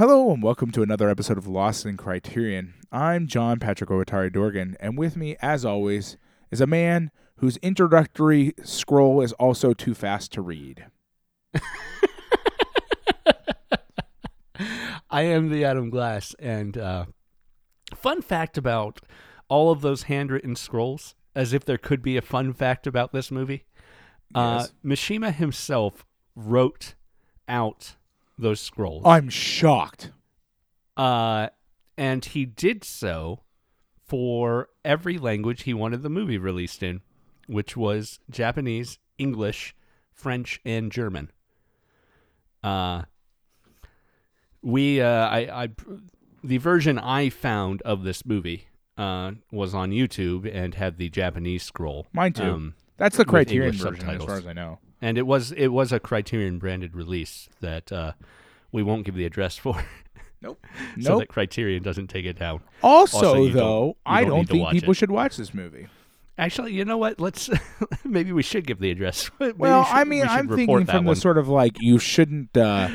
Hello and welcome to another episode of Lost in Criterion. I'm John Patrick Owatari Dorgan, and with me, as always, is a man whose introductory scroll is also too fast to read. I am the Adam Glass, and uh, fun fact about all of those handwritten scrolls, as if there could be a fun fact about this movie. Uh, Yes. Mishima himself wrote out those scrolls. I'm shocked. Uh, and he did so for every language he wanted the movie released in, which was Japanese, English, French, and German. Uh, we, uh, I, I, the version I found of this movie uh, was on YouTube and had the Japanese scroll. Mine too. Um, That's the Criterion version, as far as I know. And it was it was a Criterion branded release that uh, we won't give the address for. Nope. so Nope. that Criterion doesn't take it down. Also, Also, don't- though, you I don't don't think people it. should watch this movie. Actually, you know what? Let's maybe we should give the address. Maybe Well, we should- I mean, should I'm thinking from one. the sort of like you shouldn't, uh,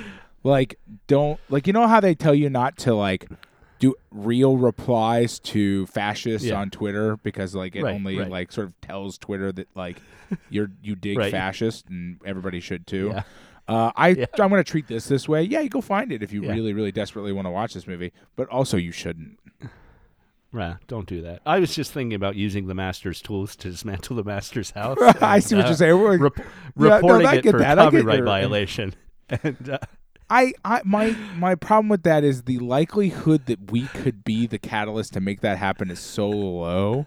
like, don't like you know how they tell you not to like do real replies to fascists Yeah. on Twitter because like it Right, only right. like sort of tells Twitter that like you're you dig Right. fascist and everybody should too. Yeah. Uh, I Yeah. I'm gonna treat this this way. Yeah, you go find it if you really really desperately want to watch this movie, but also you shouldn't. Right, don't do that. I was just thinking about using the master's tools to dismantle the master's house. I and, see what uh, you're saying. Rep- Yeah, no, reporting I it get for that. Copyright violation. And uh, I, I my my problem with that is the likelihood that we could be the catalyst to make that happen is so low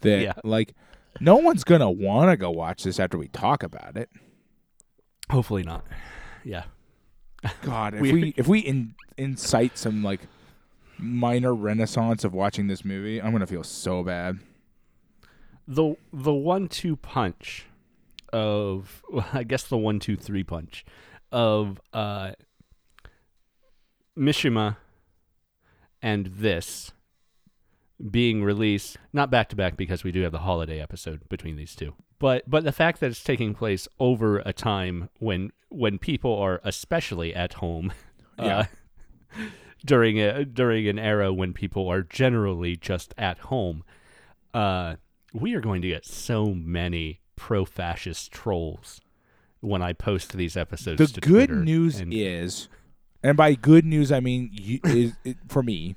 that Yeah. like no one's gonna want to go watch this after we talk about it. hopefully not. Yeah. God, if We- we, if we in, incite some like minor renaissance of watching this movie, I'm gonna feel so bad. the the one two punch of well, I guess the one two three punch of uh Mishima and this being released not back to back because we do have the holiday episode between these two. But but the fact that it's taking place over a time when when people are especially at home uh, during a during an era when people are generally just at home uh we are going to get so many pro-fascist trolls when I post these episodes. The to good Twitter, news and- is, and by good news I mean you, is it, for me,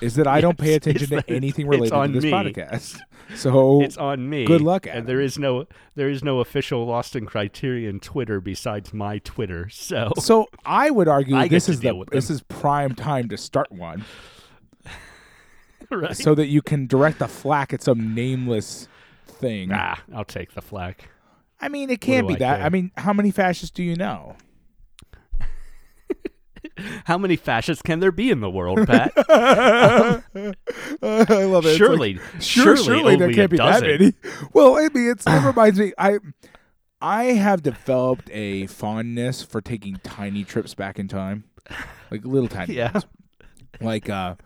is that I don't pay attention to that- anything it's related to on this me. podcast. So it's on me. good luck, And Adam. there is no there is no official Lost in Criterion Twitter besides my Twitter. So So I would argue I this is the this is prime time to start one, right. so that you can direct the flack at some nameless thing. ah, I'll take the flack. I mean, it can't be I that. care? I mean, how many fascists do you know? How many fascists can there be in the world, Pat? I love it. It's like, surely, sure, surely, surely there can't be that many. Well, I mean, it's, it reminds me. I I have developed a fondness for taking tiny trips back in time, like little tiny Yeah. ones. like uh,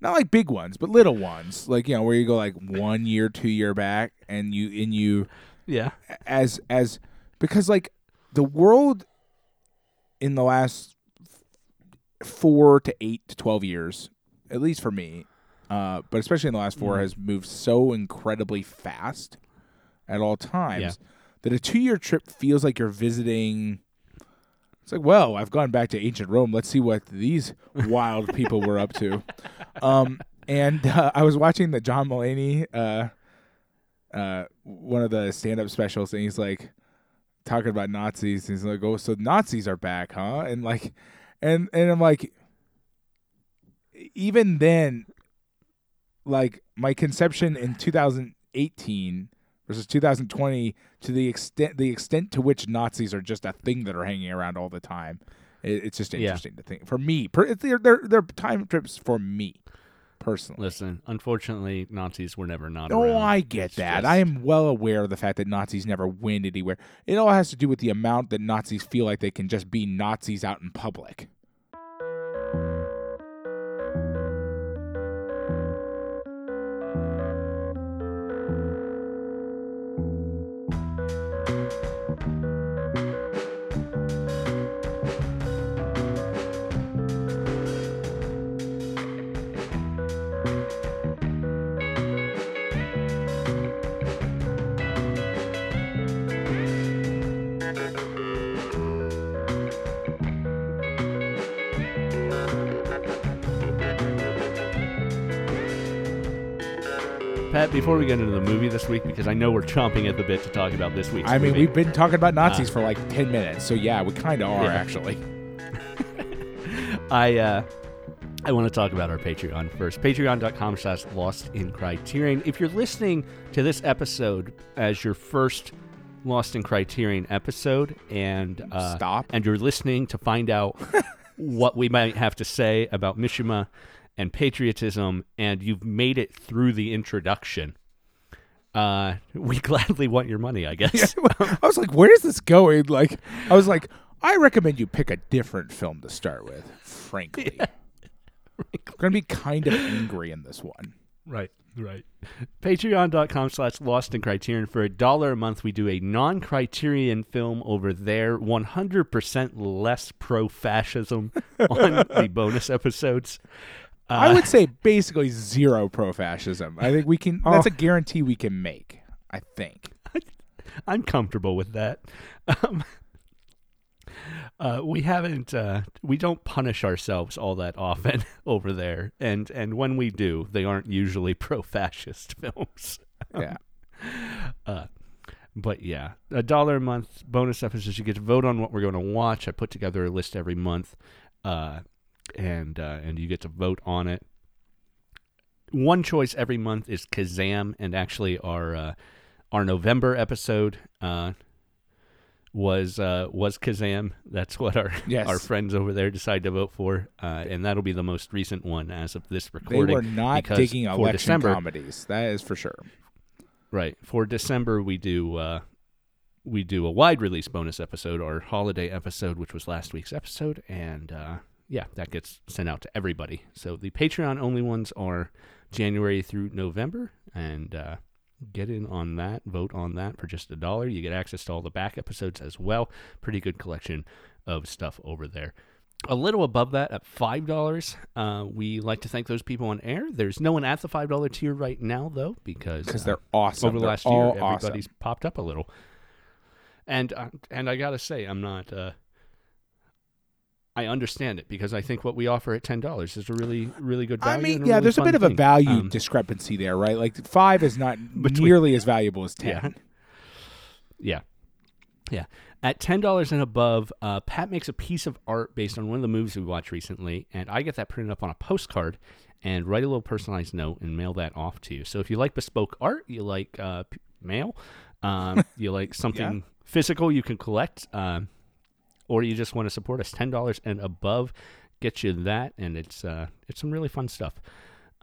not like big ones, but little ones. Like you know, where you go like one year, two year back, and you and you Yeah, as as because like the world in the last four to eight to twelve years, at least for me, uh, but especially in the last four, Mhm. has moved so incredibly fast at all times Yeah. that a two year trip feels like you're visiting. It's like, well, I've gone back to ancient Rome. Let's see what these wild people were up to. Um, and uh, I was watching the John Mulaney, uh, uh, one of the stand-up specials, and he's like talking about Nazis. He's like, "Oh, so Nazis are back, huh?" And like, and and I'm like, even then, like my conception in 2018 versus 2020 to the extent the extent to which Nazis are just a thing that are hanging around all the time. It, it's just Yeah. interesting to think for me. Per, they're, they're they're time trips for me personally. listen. Unfortunately, Nazis were never not Oh, around. I get It's that. just- I am well aware of the fact that Nazis never win anywhere. It all has to do with the amount that Nazis feel like they can just be Nazis out in public. Pat, before we get into the movie this week, because I know we're chomping at the bit to talk about this week. I mean, movie. we've been talking about Nazis for like ten minutes, so yeah, we kind of are Uh, Yeah. actually. I uh, I want to talk about our Patreon first. Patreon.com slash Lost in Criterion. If you're listening to this episode as your first Lost in Criterion episode, and uh, Stop. and you're listening to find out what we might have to say about Mishima and patriotism, and you've made it through the introduction. Uh, we gladly want your money, I guess. I was like, where is this going? Like, I was like, I recommend you pick a different film to start with. Frankly, I'm gonna be kind of angry in this one. Right, right. Patreon.com slash Lost in Criterion. For a dollar a month, we do a non criterion film over there, 100% less pro fascism on the bonus episodes. I Uh, would say basically zero pro fascism. I think we can. That's a guarantee we can make. I think. I'm comfortable with that. Um, uh, we haven't, uh, we don't punish ourselves all that often over there, and and when we do, they aren't usually pro-fascist films. Yeah. Uh, but yeah, a dollar a month bonus episodes. You get to vote on what we're going to watch. I put together a list every month, uh, and uh, and you get to vote on it. One choice every month is Kazaam, and actually our uh, our November episode uh, was uh, was Kazaam. That's what our Yes. our friends over there decided to vote for, uh, and that'll be the most recent one as of this recording. They were not digging election December, comedies. That is for sure. Right. For December we do uh we do a wide release bonus episode, our holiday episode, which was last week's episode, and uh yeah, that gets sent out to everybody. So the Patreon only ones are January through November and uh get in on that, vote on that for just a dollar. You get access to all the back episodes as well. Pretty good collection of stuff over there. A little above that at five dollars. Uh, we like to thank those people on air. There's no one at the five dollar tier right now though, because Because uh, they're awesome. over the They're last year, everybody's awesome. popped up a little. And uh, and I gotta say, I'm not. I understand it because I think what we offer at ten dollars is a really really good value. I mean, yeah, really there's a bit of a value Um, discrepancy there, right? Like five is not Between- nearly as valuable as ten. Yeah. Yeah. Yeah. At ten dollars and above, uh, Pat makes a piece of art based on one of the movies we watched recently, and I get that printed up on a postcard and write a little personalized note and mail that off to you. So if you like bespoke art, you like uh, p- mail, um, you like something physical you can collect, um, or you just want to support us, ten dollars and above gets you that, and it's uh, it's some really fun stuff.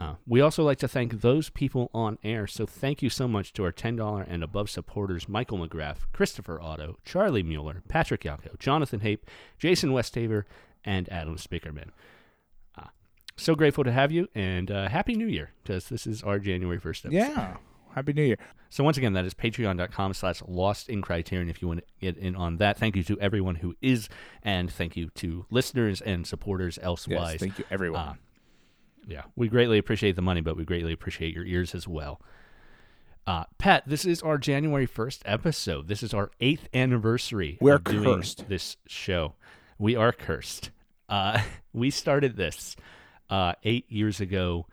Uh, we also like to thank those people on air. So thank you so much to our $10 and above supporters Michael McGrath, Christopher Otto, Charlie Mueller, Patrick Yalko, Jonathan Hape, Jason Westhaver, and Adam Spickerman. Uh, so grateful to have you, and uh, Happy New Year, because this is our January 1st episode. Yeah. Happy New Year. So once again, that is patreon.com slash lost in criterion if you want to get in on that. Thank you to everyone who is, and thank you to listeners and supporters Yes, elsewise. thank you, everyone. Uh, yeah, we greatly appreciate the money, but we greatly appreciate your ears as well. Uh, Pat, this is our January 1st episode. This is our eighth anniversary We're of doing cursed. this show. We are cursed. Uh, we started this uh, eight years ago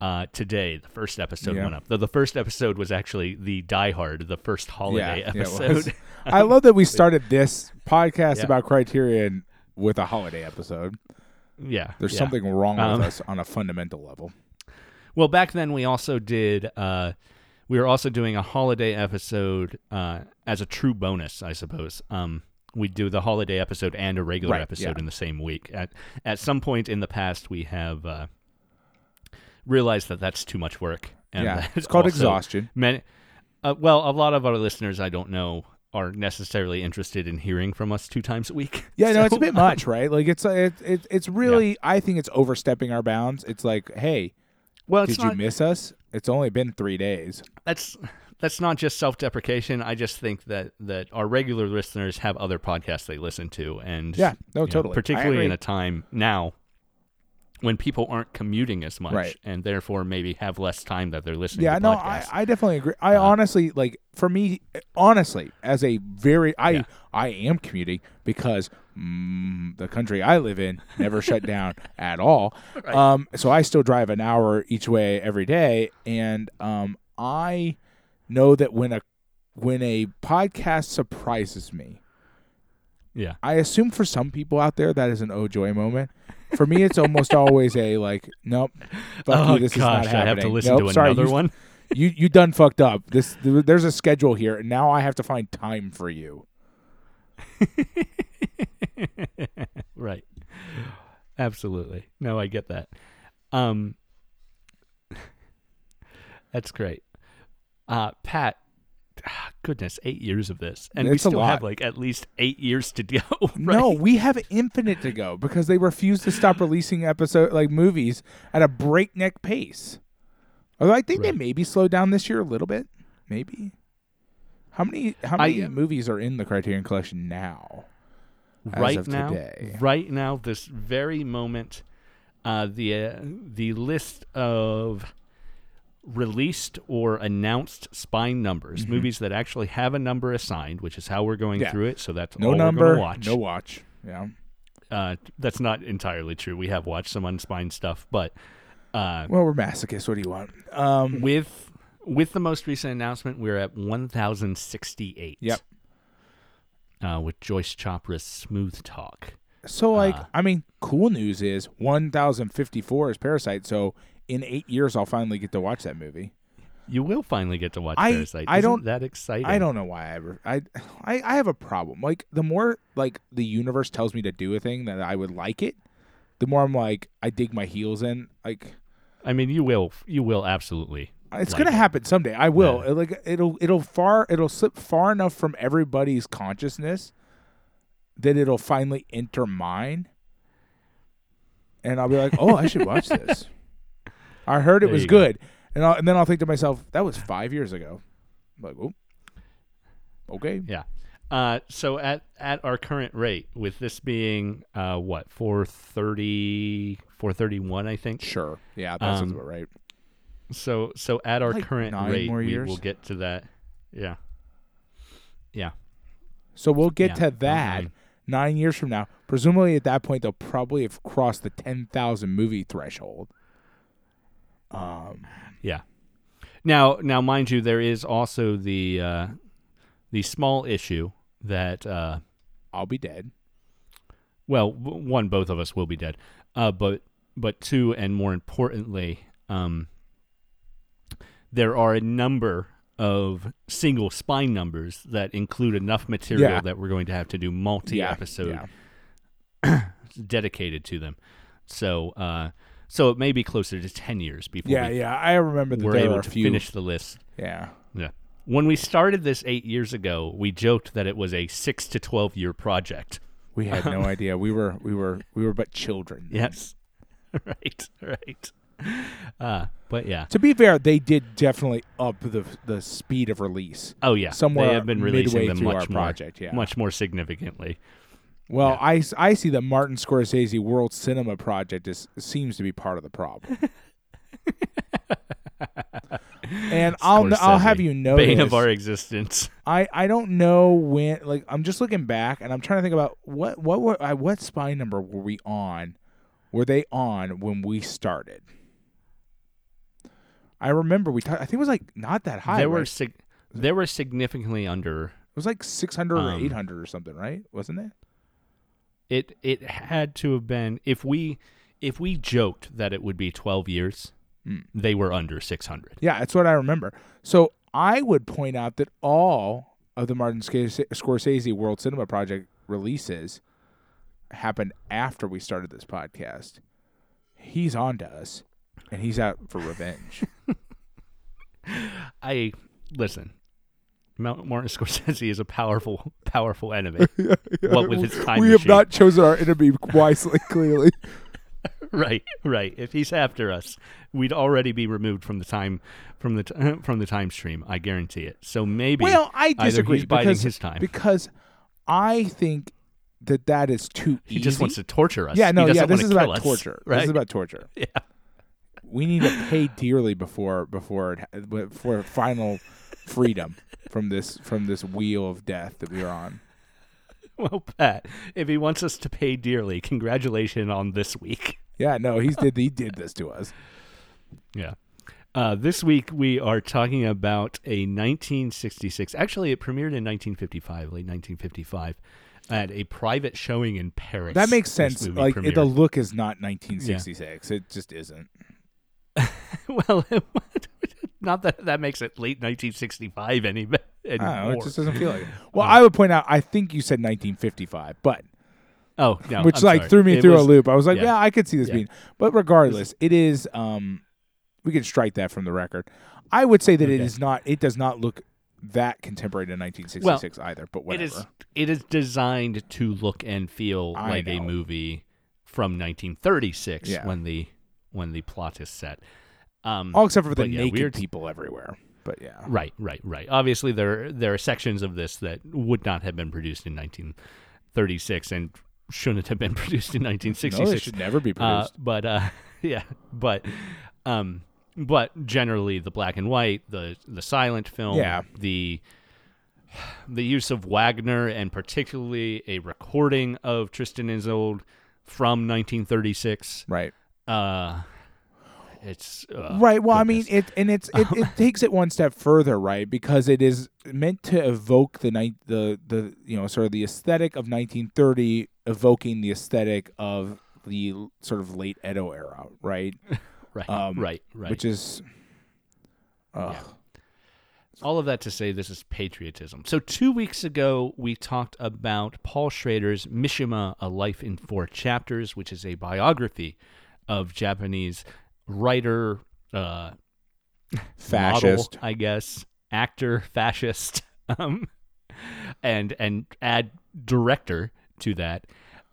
uh, today. The first episode Yeah. went up. Though the first episode was actually the Die Hard, the first holiday Yeah, episode. I love that we started this podcast Yeah. about Criterion with a holiday episode. yeah. There's something wrong Um, with us on a fundamental level. Well, back then we also did. Uh, we were also doing a holiday episode uh, as a true bonus, I suppose. Um, we do the holiday episode and a regular Right, episode in the same week. At at some point in the past, we have uh, realized that that's too much work. And yeah, it's called exhaustion. Many, uh, well, a lot of our listeners, I don't know, are necessarily interested in hearing from us two times a week. Yeah, no, it's a bit much, right? Like it's it, it, it's really. I think it's overstepping our bounds. It's like, hey, Well, did not. you miss us? It's only been three days. that's that's not just self-deprecation. I just think that that our regular listeners have other podcasts they listen to, and Yeah, no, you know, totally. Particularly in a time now when people aren't commuting as much, Right. and therefore maybe have less time that they're listening. Yeah, to no, I, podcasts. I definitely agree. I Uh, honestly like for me, honestly, as a very I Yeah. I am commuting because mm, the country I live in never shut down at all. Um, so I still drive an hour each way every day, and um, I know that when a when a podcast surprises me, Yeah. I assume for some people out there that is an oh joy moment. For me, it's almost always a like, nope, fuck oh you, this gosh, is not I have to listen nope, to sorry, another you, one. You you done fucked up. This there's a schedule here, and now I have to find time for you. right. Absolutely. No, I get that. Um That's great. Uh Pat goodness, 8 years of this and we It's a still have like at least 8 years to go. right? No, we have infinite to go because they refuse to stop releasing episode like movies at a breakneck pace. Although I think they maybe slowed down this year a little bit. Maybe. How many how I- many movies are in the Criterion Collection now? right now today. right now this very moment uh the uh, the list of released or announced spine numbers movies that actually have a number assigned which is how we're going Mm-hmm. Yeah. through it so that's No number, watch no watch. Yeah. uh that's not entirely true we have watched some unspined stuff but uh Well, we're masochists. What do you want? Um, with with the most recent announcement we're at 1068 Yep. uh with Joyce Chopra's smooth talk so like, uh, I mean, cool news is 1054 is Parasite. So in eight years, I'll finally get to watch that movie. you will finally get to watch I- Parasite I Isn't don't- that exciting I don't know why I ever. I, I I have a problem. Like the more like the universe tells me to do a thing that I would like it, the more I'm like I dig my heels in. Like I mean, you will, you will absolutely. it's like gonna it. happen someday. I will. Yeah. Like it'll it'll far it'll slip far enough from everybody's consciousness that it'll finally enter mine, and I'll be like, oh, I should watch this. I heard it There was you go. good, and I'll, and then I'll think to myself, that was five years ago. I'm like, oh, okay. Yeah. Uh, so at at our current rate, with this being uh, what 430, 431, I think. Sure. Yeah, that sounds Um, about right. So so at our Like current rate, we years? will get to that. Yeah. Yeah. So we'll get yeah, to that nine. nine years from now. Presumably at that point they'll probably have crossed the ten thousand movie threshold. Um, Yeah. Now, now, mind you, there is also the uh, the small issue that uh, I'll be dead. well, one, both of us will be dead, uh, but but two, and more importantly, um, there are a number of single spine numbers that include enough material Yeah. that we're going to have to do multi Yeah, episode yeah. dedicated to them. So, uh, so it may be closer to ten years before Yeah, we, yeah. I remember that we're there able to few. finish the list. Yeah. Yeah. When we started this eight years ago, we joked that it was a six to twelve year project. We had no idea. We were we were we were but children. Yes. right. Right. Uh, but yeah. To be fair, they did definitely up the the speed of release. Oh yeah. Somewhere they have been releasing them much more, project, yeah. much more significantly. Well, Yeah. I, I see the Martin Scorsese World Cinema Project is seems to be part of the problem. and I'll I'll have you know Bane of our existence. I, I don't know when like I'm just looking back and I'm trying to think about what what were uh, what spine number were we on? Were they on when we started? I remember we talked. I think it was like not that high. there right? were sig- there were significantly under it was like 600 or Um, 800 or something, right? Wasn't it? It. It had to have been if we if we joked that it would be twelve years, Hmm. they were under six hundred. Yeah, that's what I remember. So I would point out that all of the Martin Scorsese World Cinema Project releases happened after we started this podcast. He's on to us, and he's out for revenge. I listen. Mount Martin Scorsese is a powerful, powerful enemy. What with his time we have not chosen our enemy wisely, clearly. right, right. If he's after us, we'd already be removed from the time from the t- from the time stream. I guarantee it. So maybe well, I disagree he's biding because his time. because I think that that is too he easy. just wants to torture us. Yeah, no, yeah. This is about us, torture. Right? This is about torture. yeah. we need to pay dearly before before before final freedom from this from this wheel of death that we are on. Well, Pat, if he wants us to pay dearly, congratulations on this week. Yeah, no, he's did he did this to us. Yeah. Uh, this week we are talking about a 1966. Actually, it premiered in 1955, late 1955, at a private showing in Paris. That makes sense. Like premiered. the look is not 1966. It just isn't. well, not that that makes it late 1965 any don't know. It just doesn't feel like it. Well, I would point out. I think you said 1955, but oh, no, which I'm like sorry. threw me It through was- a loop. I was like, yeah. yeah, I could see this Yeah. being. But regardless, it is. Um, we can strike that from the record. I would say that it Okay. is not. It does not look that contemporary to 1966 either. But It whatever. is. It is designed to look and feel I like a movie from 1936 Yeah. when the when the plot is set. Um, All except for the yeah, naked weird- people everywhere. But yeah. Right, right, right. Obviously, there there are sections of this that would not have been produced in 1936 and shouldn't have been produced in No, 1966. it should never be Uh, produced. but uh, yeah, but um, but generally the black and white, the the silent film, Yeah. the the use of Wagner and particularly a recording of Tristan Isolde from 1936. right. Uh, it's uh, right. Well, I mean, it and it's it, it takes it one step further, right? Because it is meant to evoke the night the the you know sort of the aesthetic of 1930, evoking the aesthetic of the sort of late Edo era, right? right, um, right, right. Which is, uh, all of that to say this is patriotism. So two weeks ago we talked about Paul Schrader's Mishima: A Life in Four Chapters, which is a biography of Japanese writer, uh, fascist. model, I guess, actor, fascist, um, and and add director to that.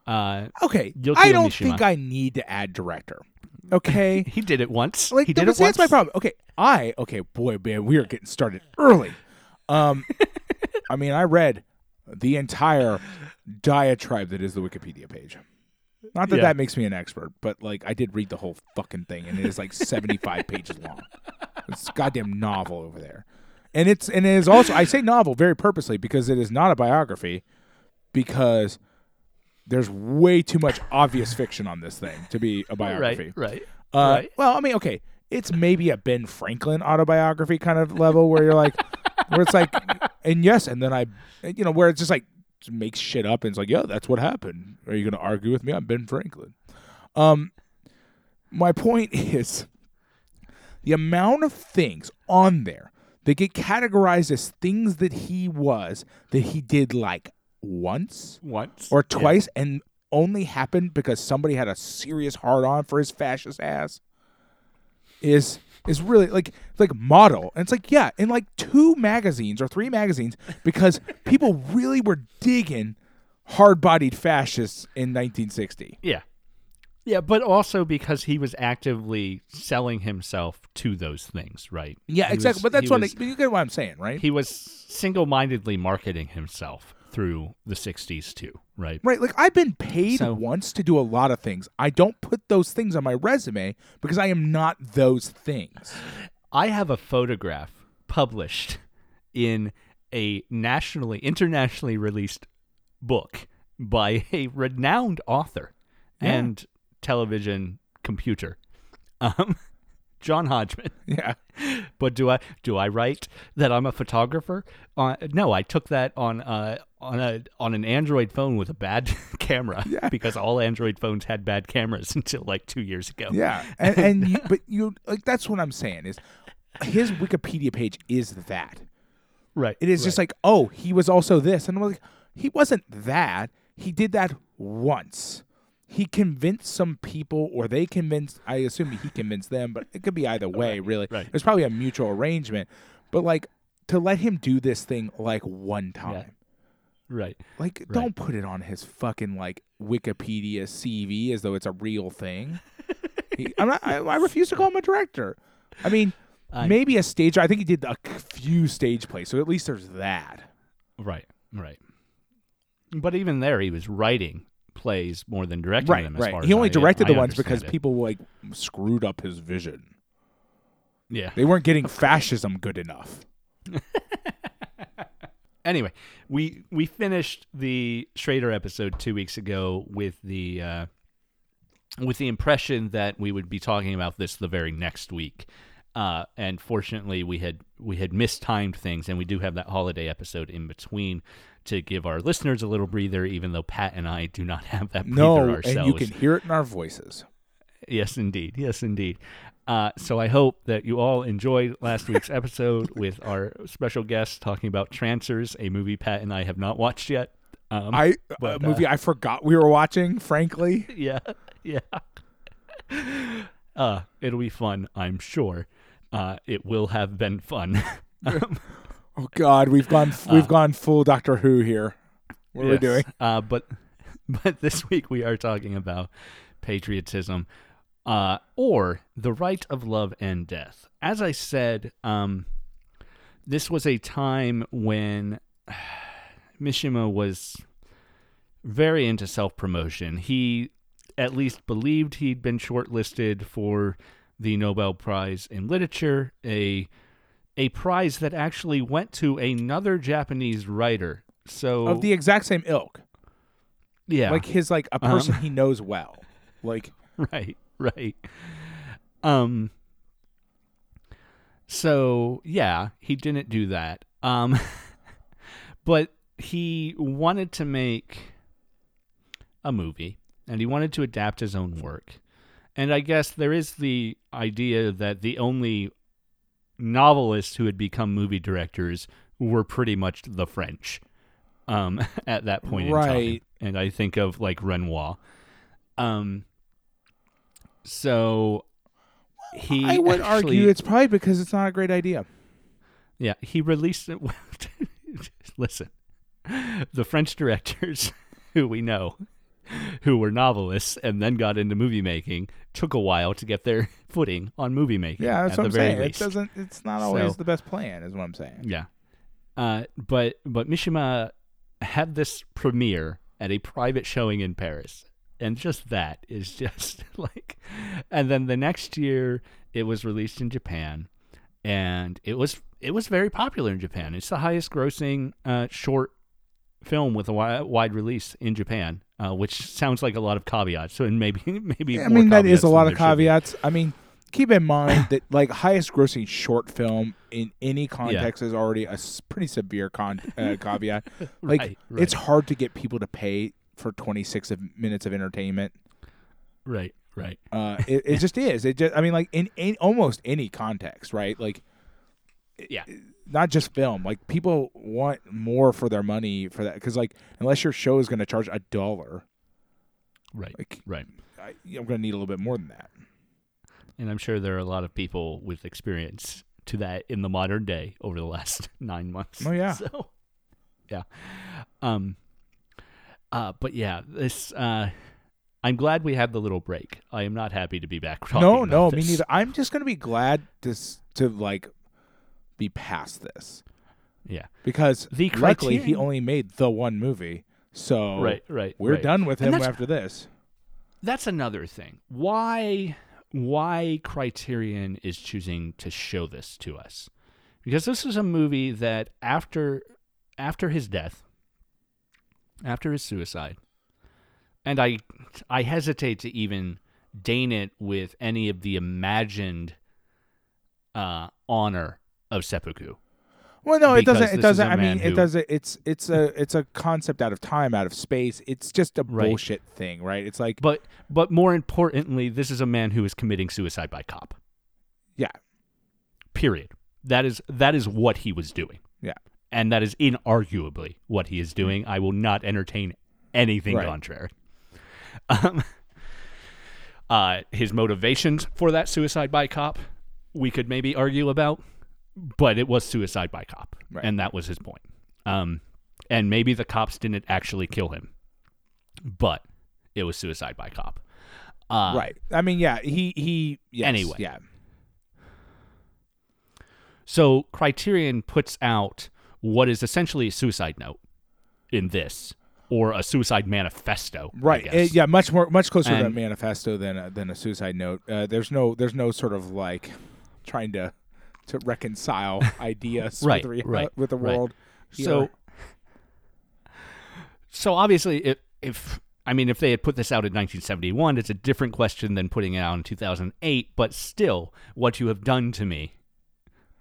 Uh, Okay, Yukio I don't Mishima. think I need to add director. Okay. he did it once. like he did it see, that's once. my problem. Okay, I okay, boy, man, we are getting started early. Um, I mean, I read the entire diatribe that is the Wikipedia page. Not that Yeah. that makes me an expert, but like I did read the whole fucking thing, and it is like seventy-five pages long. It's a goddamn novel over there, and it's and it is also I say novel very purposely because it is not a biography, because there's way too much obvious fiction on this thing to be a biography. Right, right. Uh, Right. Well, I mean, okay, it's maybe a Ben Franklin autobiography kind of level where you're like, where it's like, and yes, and then I, you know, where it's just like makes shit up and it's like, yeah, that's what happened. Are you going to argue with me? I'm Ben Franklin. Um, my point is the amount of things on there that get categorized as things that he was that he did like once Once or Yeah. twice and only happened because somebody had a serious hard on for his fascist ass is is really like like model. And it's like yeah in like two magazines or three magazines because people really were digging hard-bodied fascists in 1960 Yeah. Yeah, but also because he was actively selling himself to those things, right? yeah He exactly. was- but that's what was, I, you get what i'm saying right? He was single-mindedly marketing himself through the 60s too, right? right like i've been paid So- once to do a lot of things i don't put those things on my resume because i am not those things I have a photograph published in a nationally internationally released book by a renowned author Yeah. and television computer. Um John Hodgman. yeah But do I do I write that I'm a photographer? Uh, no, I took that on uh, on a on an Android phone with a bad camera Yeah. because all Android phones had bad cameras until like two years ago. Yeah, and, and you, but you like that's what I'm saying is his Wikipedia page is that. right. It is just like, oh, he was also this, and I'm like, he wasn't that. He did that once. He convinced some people, or they convinced. I assume he convinced them, but it could be either way. Really, right. there's probably a mutual arrangement. But like to let him do this thing like one time. right. Like, Right. don't put it on his fucking like Wikipedia CV as though it's a real thing. he, I'm not, I, I refuse to call him a director. I mean, I- maybe a stage. I think he did a few stage plays, so at least there's that. Right. Right. But even there, he was writing plays more than directing Right, them. As right. far He as only I- directed I the ones because it. people like screwed up his vision. Yeah. They weren't getting fascism good enough. Anyway, we we finished the Schrader episode two weeks ago with the uh, with the impression that we would be talking about this the very next week. Uh, and fortunately, we had we had mistimed things, and we do have that holiday episode in between to give our listeners a little breather. Even though Pat and I do not have that breather No, ourselves. and you can hear it in our voices. Yes, indeed. Yes, indeed. Uh, so I hope that you all enjoyed last week's episode with our special guest talking about Trancers, a movie Pat and I have not watched yet. Um, I but, a movie I forgot we were watching. Frankly, yeah, yeah. Uh, it'll be fun, I'm sure. Uh, it will have been fun. um, oh God, we've gone we've Uh, gone full Doctor Who here. What are we doing? Uh, but but this week we are talking about patriotism, uh, or the rite of love and death. As I said, um, this was a time when Mishima was very into self promotion. He at least believed he'd been shortlisted for the Nobel Prize in Literature, a a prize that actually went to another Japanese writer. So Of the exact same ilk, yeah, like his like a Um, person he knows well. Like right, right. Um. So yeah, he didn't do that. Um, but he wanted to make a movie, and he wanted to adapt his own work. And I guess there is the idea that the only novelists who had become movie directors were pretty much the French um, at that point in time. Right. And I think of like Renoir. Um, so he I would actually, argue it's probably because it's not a great idea. yeah, he released it. Listen, the French directors who we know, who were novelists and then got into movie making, took a while to get their footing on movie making. Yeah, that's at what I'm saying. It doesn't. It's not always So- the best plan, is what I'm saying. Yeah. Uh, but but Mishima had this premiere at a private showing in Paris. And just that is just like and then the next year it was released in Japan and it was it was very popular in Japan. It's the highest grossing uh, short film with a wi- wide release in Japan, uh, which sounds like a lot of caveats. So and maybe maybe Yeah, I mean that is a lot of there should be. caveats. I mean, keep in mind that like highest grossing short film in any context is already a pretty severe con- uh, caveat. Like Right, it's hard to get people to pay for 26 of minutes of entertainment. Right, right. Uh, it, it just is. It just I mean like in, in almost any context, right? Like Yeah. not just film. Like people want more for their money for that because like unless your show is going to charge a dollar, Right. like Right. I, I'm going to need a little bit more than that. And I'm sure there are a lot of people with experience to that in the modern day over the last nine months. Oh, yeah. So, yeah. Um. Uh. But yeah, this. Uh. I'm glad we had the little break. I am not happy to be back. No, no, me neither. I'm just going to be glad to s- to like be past this Yeah. because The luckily he only made the one movie, so Right. Right. we're right. done with him after this. That's another thing. Why? Why Criterion is choosing to show this to us? Because this is a movie that after after his death, after his suicide, and I I hesitate to even deign it with any of the imagined uh, honor of seppuku. Well, no, it doesn't. It doesn't. I mean, man it doesn't. It's it's a it's a concept out of time, out of space. It's just a Right. bullshit thing, right? It's like But but more importantly, this is a man who is committing suicide by cop. yeah, Period. That is that is what he was doing. yeah, and that is inarguably what he is doing. I will not entertain anything Right. contrary. Um, uh, his motivations for that suicide by cop, we could maybe argue about, but it was suicide by cop, Right. and that was his point. Um, and maybe the cops didn't actually kill him, but it was suicide by cop. Uh, right. I mean, yeah. He he. Yes, Anyway. yeah. So Criterion puts out what is essentially a suicide note in this, or a suicide manifesto. Right. Uh, yeah. Much more. Much closer to a manifesto than a, than a suicide note. Uh, there's no. There's no sort of like trying to to reconcile ideas Right, with, the, right, with the right. world. So, so obviously, if if I mean, if they had put this out in 1971, it's a different question than putting it out in 2008. But still, what you have done to me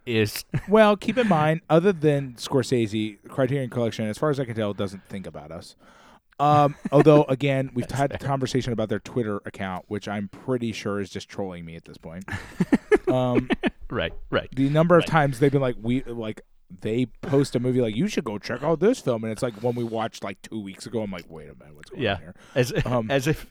is Well, keep in mind, other than Scorsese, Criterion Collection, as far as I can tell, doesn't think about us. Um, although, again, we've had a conversation about their Twitter account, which I'm pretty sure is just trolling me at this point. Um, right, right. the number of times they've been like, we like they post a movie like you should go check out this film, and it's like one we watched like two weeks ago. I'm like, wait a minute, what's going Yeah, on here? as Um, as if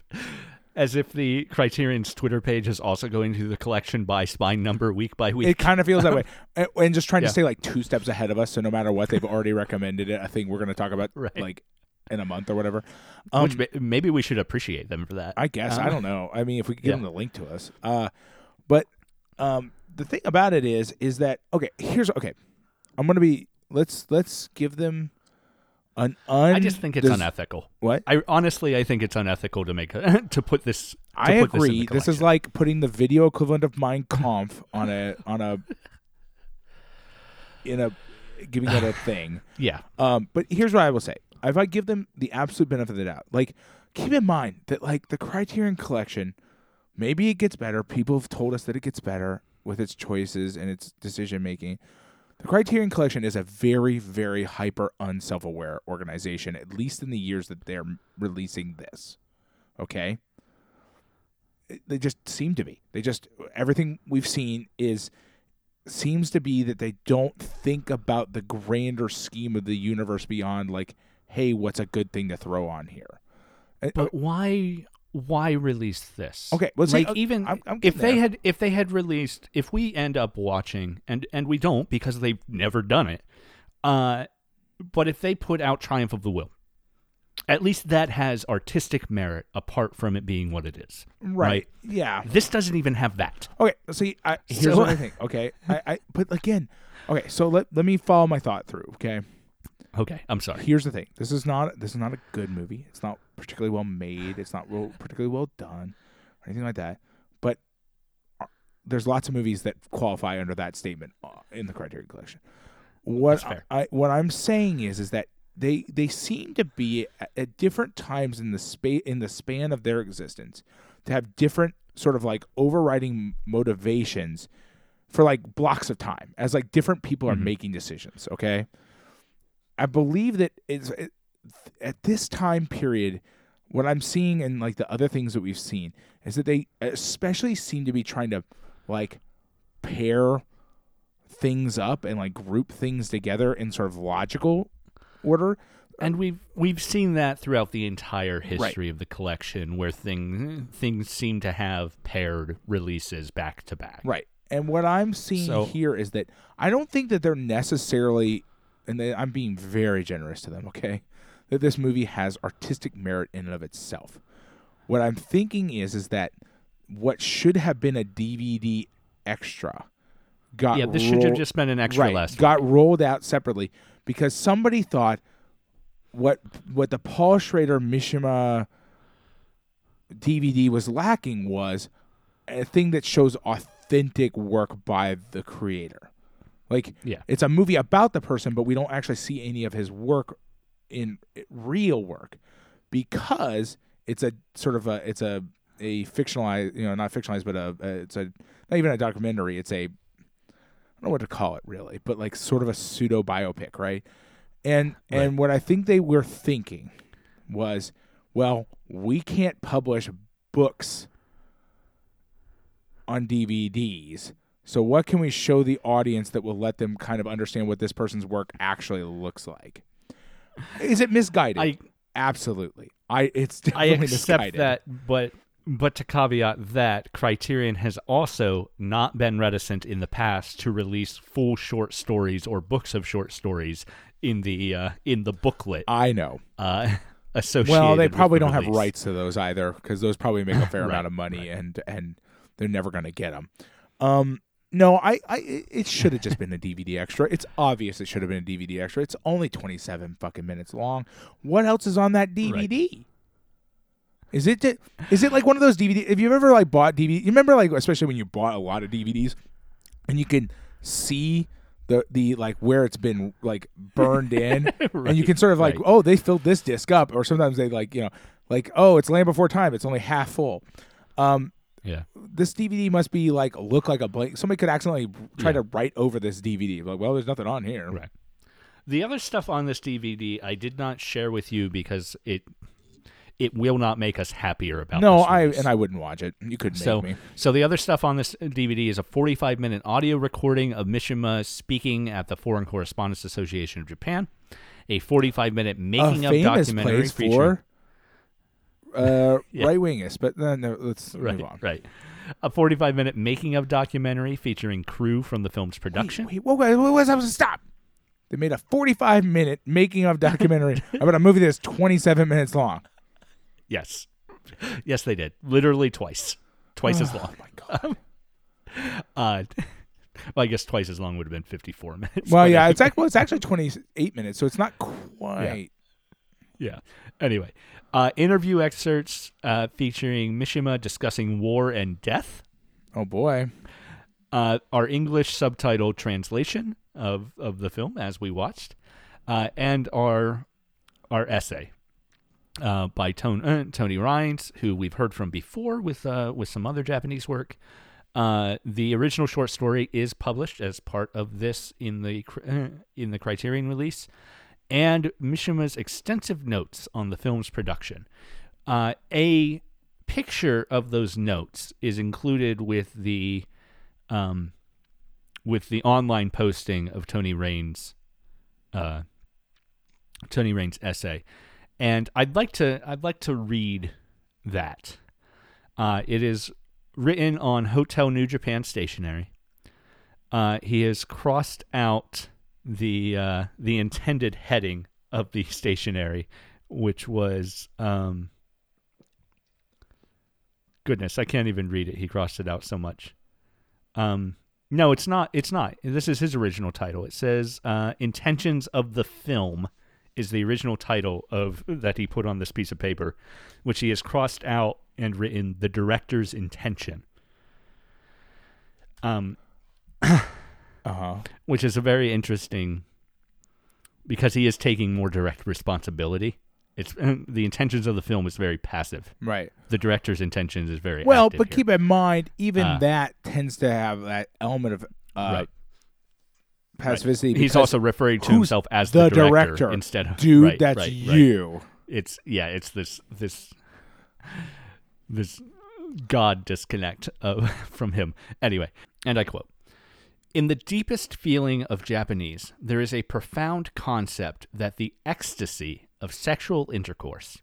as if the Criterion's Twitter page is also going through the collection by spine number week by week. It kind of feels that way, and, and just trying Yeah. to stay like two steps ahead of us. So no matter what, they've already recommended it. I think we're going to talk about Right. like in a month or whatever. Um, which maybe we should appreciate them for that. I guess I Uh, don't know. I mean, if we could give yeah. them the link to us, uh, but um, the thing about it is, is that okay? Here's okay. I'm gonna be. Let's let's give them an un. I just think it's des- unethical. What? I honestly, I think it's unethical to make a, to put this. To I put this, agree. This, is like putting the video equivalent of Mein Kampf on a on a in a giving it a thing. yeah, Um, but here's what I will say: if I give them the absolute benefit of the doubt, like keep in mind that like the Criterion Collection, maybe it gets better. People have told us that it gets better with its choices and its decision making. The Criterion Collection is a very, very hyper unself-aware organization, at least in the years that they're releasing this. Okay, they just seem to be. They just everything we've seen is seems to be that they don't think about the grander scheme of the universe beyond like, hey, what's a good thing to throw on here? Uh, but why? Why release this? Okay, say- like uh, even I'm- I'm if getting they had if they had released if we end up watching and and we don't because they've never done it. Uh, but if they put out Triumph of the Will, at least that has artistic merit apart from it being what it is. right. Yeah. This doesn't even have that. Okay. See, I, here's So- what I think. Okay. I, I but again, okay. So let let me follow my thought through. Okay. Okay, I'm sorry. Here's the thing. This is not this is not a good movie. It's not particularly well made. It's not real, particularly well done, or anything like that. But uh, there's lots of movies that qualify under that statement uh, in the Criterion Collection. What. I what I'm saying is is that they they seem to be at, at different times in the space in the span of their existence to have different sort of like overriding motivations for like blocks of time as like different people are Mhm. making decisions. Okay. I believe that it's it, at this time period, what I'm seeing and like the other things that we've seen is that they especially seem to be trying to like pair things up and like group things together in sort of logical order. And we've we've seen that throughout the entire history of the collection, where things things seem to have paired releases back to back. Right. And what I'm seeing So- here is that I don't think that they're necessarily, and they, I'm being very generous to them, okay, that this movie has artistic merit in and of itself. What I'm thinking is, is that what should have been a DVD extra got Yeah, this should have just been an extra right, last. got rolled out separately because somebody thought what what the Paul Schrader Mishima DVD was lacking was a thing that shows authentic work by the creator. Like Yeah. it's a movie about the person, but we don't actually see any of his work in real work because it's a sort of a it's a a fictionalized you know not fictionalized but a, a it's a not even a documentary. It's a I don't know what to call it really but like sort of a pseudo biopic right? And and what I think they were thinking was well we can't publish books on DVDs so what can we show the audience that will let them kind of understand what this person's work actually looks like is it misguided I absolutely I it's I accept misguided. that, but but to caveat that, Criterion has also not been reticent in the past to release full short stories or books of short stories in the uh, in the booklet I know uh, associated. Well, they probably the don't have rights to those either because those probably make a fair Right, amount of money, and and they're never going to get them. Um, no, I, I, it- should have just been a DVD extra. It's obvious it should have been a DVD extra. It's only twenty seven fucking minutes long. What else is on that DVD? Is it is it like one of those DVD? If you ever like bought DVD, you remember like especially when you bought a lot of DVDs, and you can see the the like where it's been like burned in, and you can sort of like right. oh they filled this disc up, or sometimes they like you know like oh it's Land Before Time, it's only half full. Um, Yeah. this DVD must be like look like a blank. Somebody could accidentally try Yeah. to write over this DVD. Like, well, there's nothing on here. Right. The other stuff on this DVD I did not share with you because it it will not make us happier about No, this I and I wouldn't watch it. You couldn't so make me. so the other stuff on this DVD is a 45 minute audio recording of Mishima speaking at the Foreign Correspondents Association of Japan, a 45 minute making a of documentary featuring for uh, Yeah. right wingist, but then no, let's right, move on. right. A 45 minute making of documentary featuring crew from the film's production. Wait, wait, what, what was I? Stop. They made a 45 minute making of documentary about a movie that's 27 minutes long. Yes. Yes, they did. Literally twice. Twice as Oh long. my god. Uh, well, I guess twice as long would have been 54 minutes. Well, yeah, it's actually well, it's actually 28 minutes, so it's not quite. Yeah. Anyway, uh, interview excerpts uh, featuring Mishima discussing war and death. Oh boy. Uh, our English subtitle translation of, of the film as we watched, uh, and our our essay uh, by Tony, uh, Tony Rayns, who we've heard from before with uh, with some other Japanese work. Uh, the original short story is published as part of this in the uh, in the Criterion release, and Mishima's extensive notes on the film's production. Uh, a picture of those notes is included with the um, with the online posting of Tony Rayns' uh, Tony Rayns' essay, and I'd like to I'd like to read that. Uh, it is written on Hotel New Japan stationery. Uh, he has crossed out the uh, the intended heading of the stationery, which was um, goodness, I can't even read it. He crossed it out so much. Um, no, it's not. It's not. This is his original title. It says uh, "Intentions of the Film" is the original title of that he put on this piece of paper, which he has crossed out and written "The Director's Intention." Um, Uh huh. which is a very interesting because he is taking more direct responsibility. It's the intentions of the film is very passive. Right. The director's intentions is very Well, active but here. keep in mind, even Uh, that tends to have that element of uh, right. passivity. He's also referring to himself as the the, director, director? instead of dude, right, that's right, right. you. It's yeah, it's this this this god disconnect of, from him. Anyway, and I quote. In the deepest feeling of Japanese, there is a profound concept that the ecstasy of sexual intercourse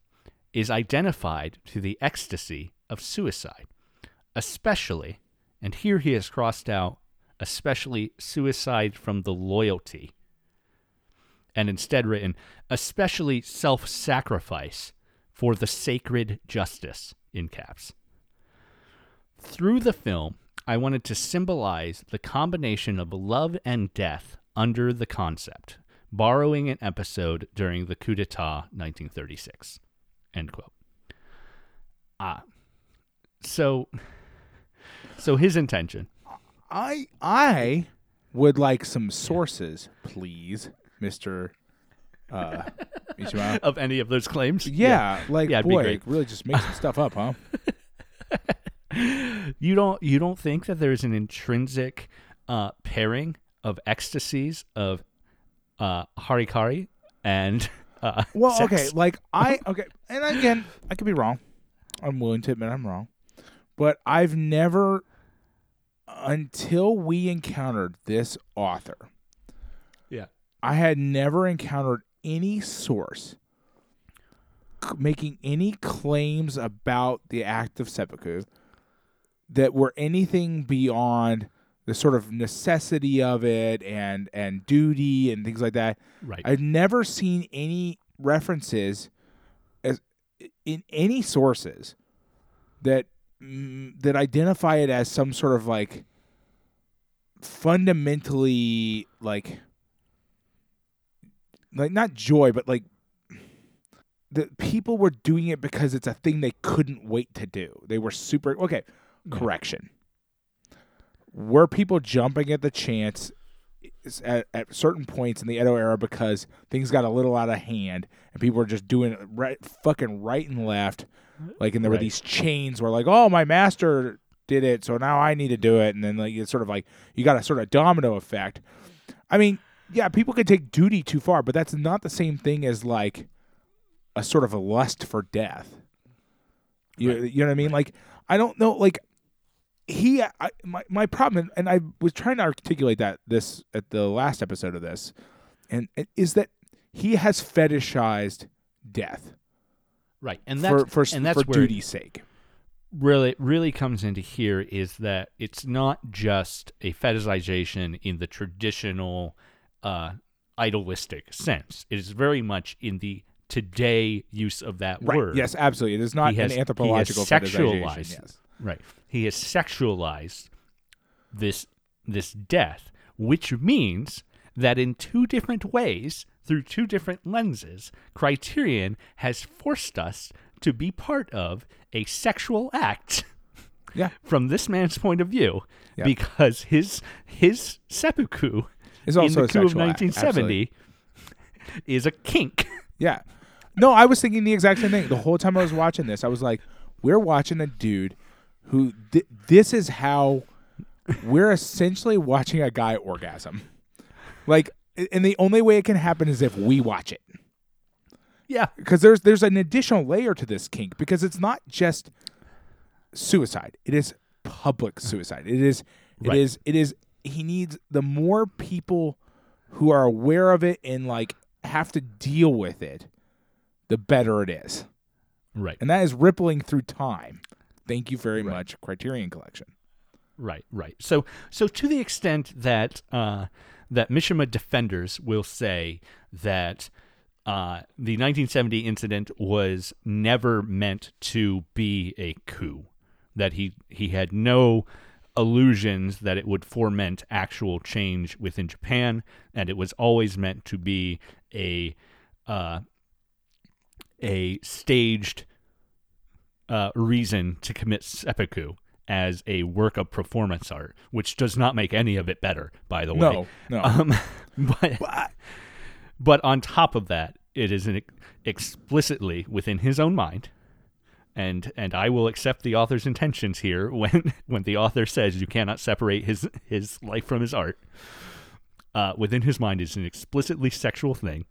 is identified to the ecstasy of suicide, especially, and here he has crossed out, especially suicide from the loyalty, and instead written, especially self sacrifice for the sacred justice, in caps. Through the film, I wanted to symbolize the combination of love and death under the concept, borrowing an episode during the coup d'etat 1936. End quote. Ah. So so his intention. I I would like some sources, please, Mister uh, Of any of those claims? Yeah, like Yeah, it'd be boy, really just make some stuff up, huh? You don't you don't think that there's an intrinsic uh, pairing of ecstasies of uh, harikari and uh, Well, sex? okay, like I okay, and again, I could be wrong. I'm willing to admit I'm wrong, but I've never, until we encountered this author, Yeah. I had never encountered any source making any claims about the act of seppuku that were anything beyond the sort of necessity of it and and duty and things like that. Right. I've never seen any references as in any sources that mm, that identify it as some sort of like fundamentally like like not joy but like the people were doing it because it's a thing they couldn't wait to do. They were super okay. Yeah. Correction. Were people jumping at the chance at, at certain points in the Edo era because things got a little out of hand and people were just doing it right, fucking right and left. Like, and there were these chains where, like, oh, my master did it, so now I need to do it. And then, like, it's sort of like you got a sort of domino effect. I mean, yeah, people can take duty too far, but that's not the same thing as, like, a sort of a lust for death. You, you know what I mean? Like, I don't know, like, he I, my my problem and I was trying to articulate that this at the last episode of this and is that he has fetishized death Right, and that's for for, and that's for duty's sake. really really comes into here is that it's not just a fetishization in the traditional uh, idolistic sense. It is very much in the today use of that Right. word. Yes, absolutely. It is not has- an he has anthropological sexualized fetishization. Yes. Right. He has sexualized this this death, which means that in two different ways, through two different lenses, Criterion has forced us to be part of a sexual act Yeah. from this man's point of view Yeah. because his his seppuku It's in the a coup of sexual act. 1970 is a kink. Yeah. No, I was thinking the exact same thing. The whole time I was watching this, I was like, we're watching a dude who th- this is how we're essentially watching a guy orgasm. Like and the only way it can happen is if we watch it. Yeah. Because there's there's an additional layer to this kink because it's not just suicide. It is public suicide. It is it Right. is it is he needs the more people who are aware of it and like have to deal with it, the better it is. Right. And that is rippling through time. Thank you very Right. much, Criterion Collection. Right, right. So, so to the extent that uh, that Mishima defenders will say that uh, the 1970 incident was never meant to be a coup, that he he had no illusions that it would foment actual change within Japan, and it was always meant to be a uh, a staged uh, reason to commit seppuku as a work of performance art, which does not make any of it better, by the way. No, no. Um, but, but on top of that, it is an, explicitly within his own mind, and and I will accept the author's intentions here when when the author says you cannot separate his his life from his art. Uh, within his mind is an explicitly sexual thing,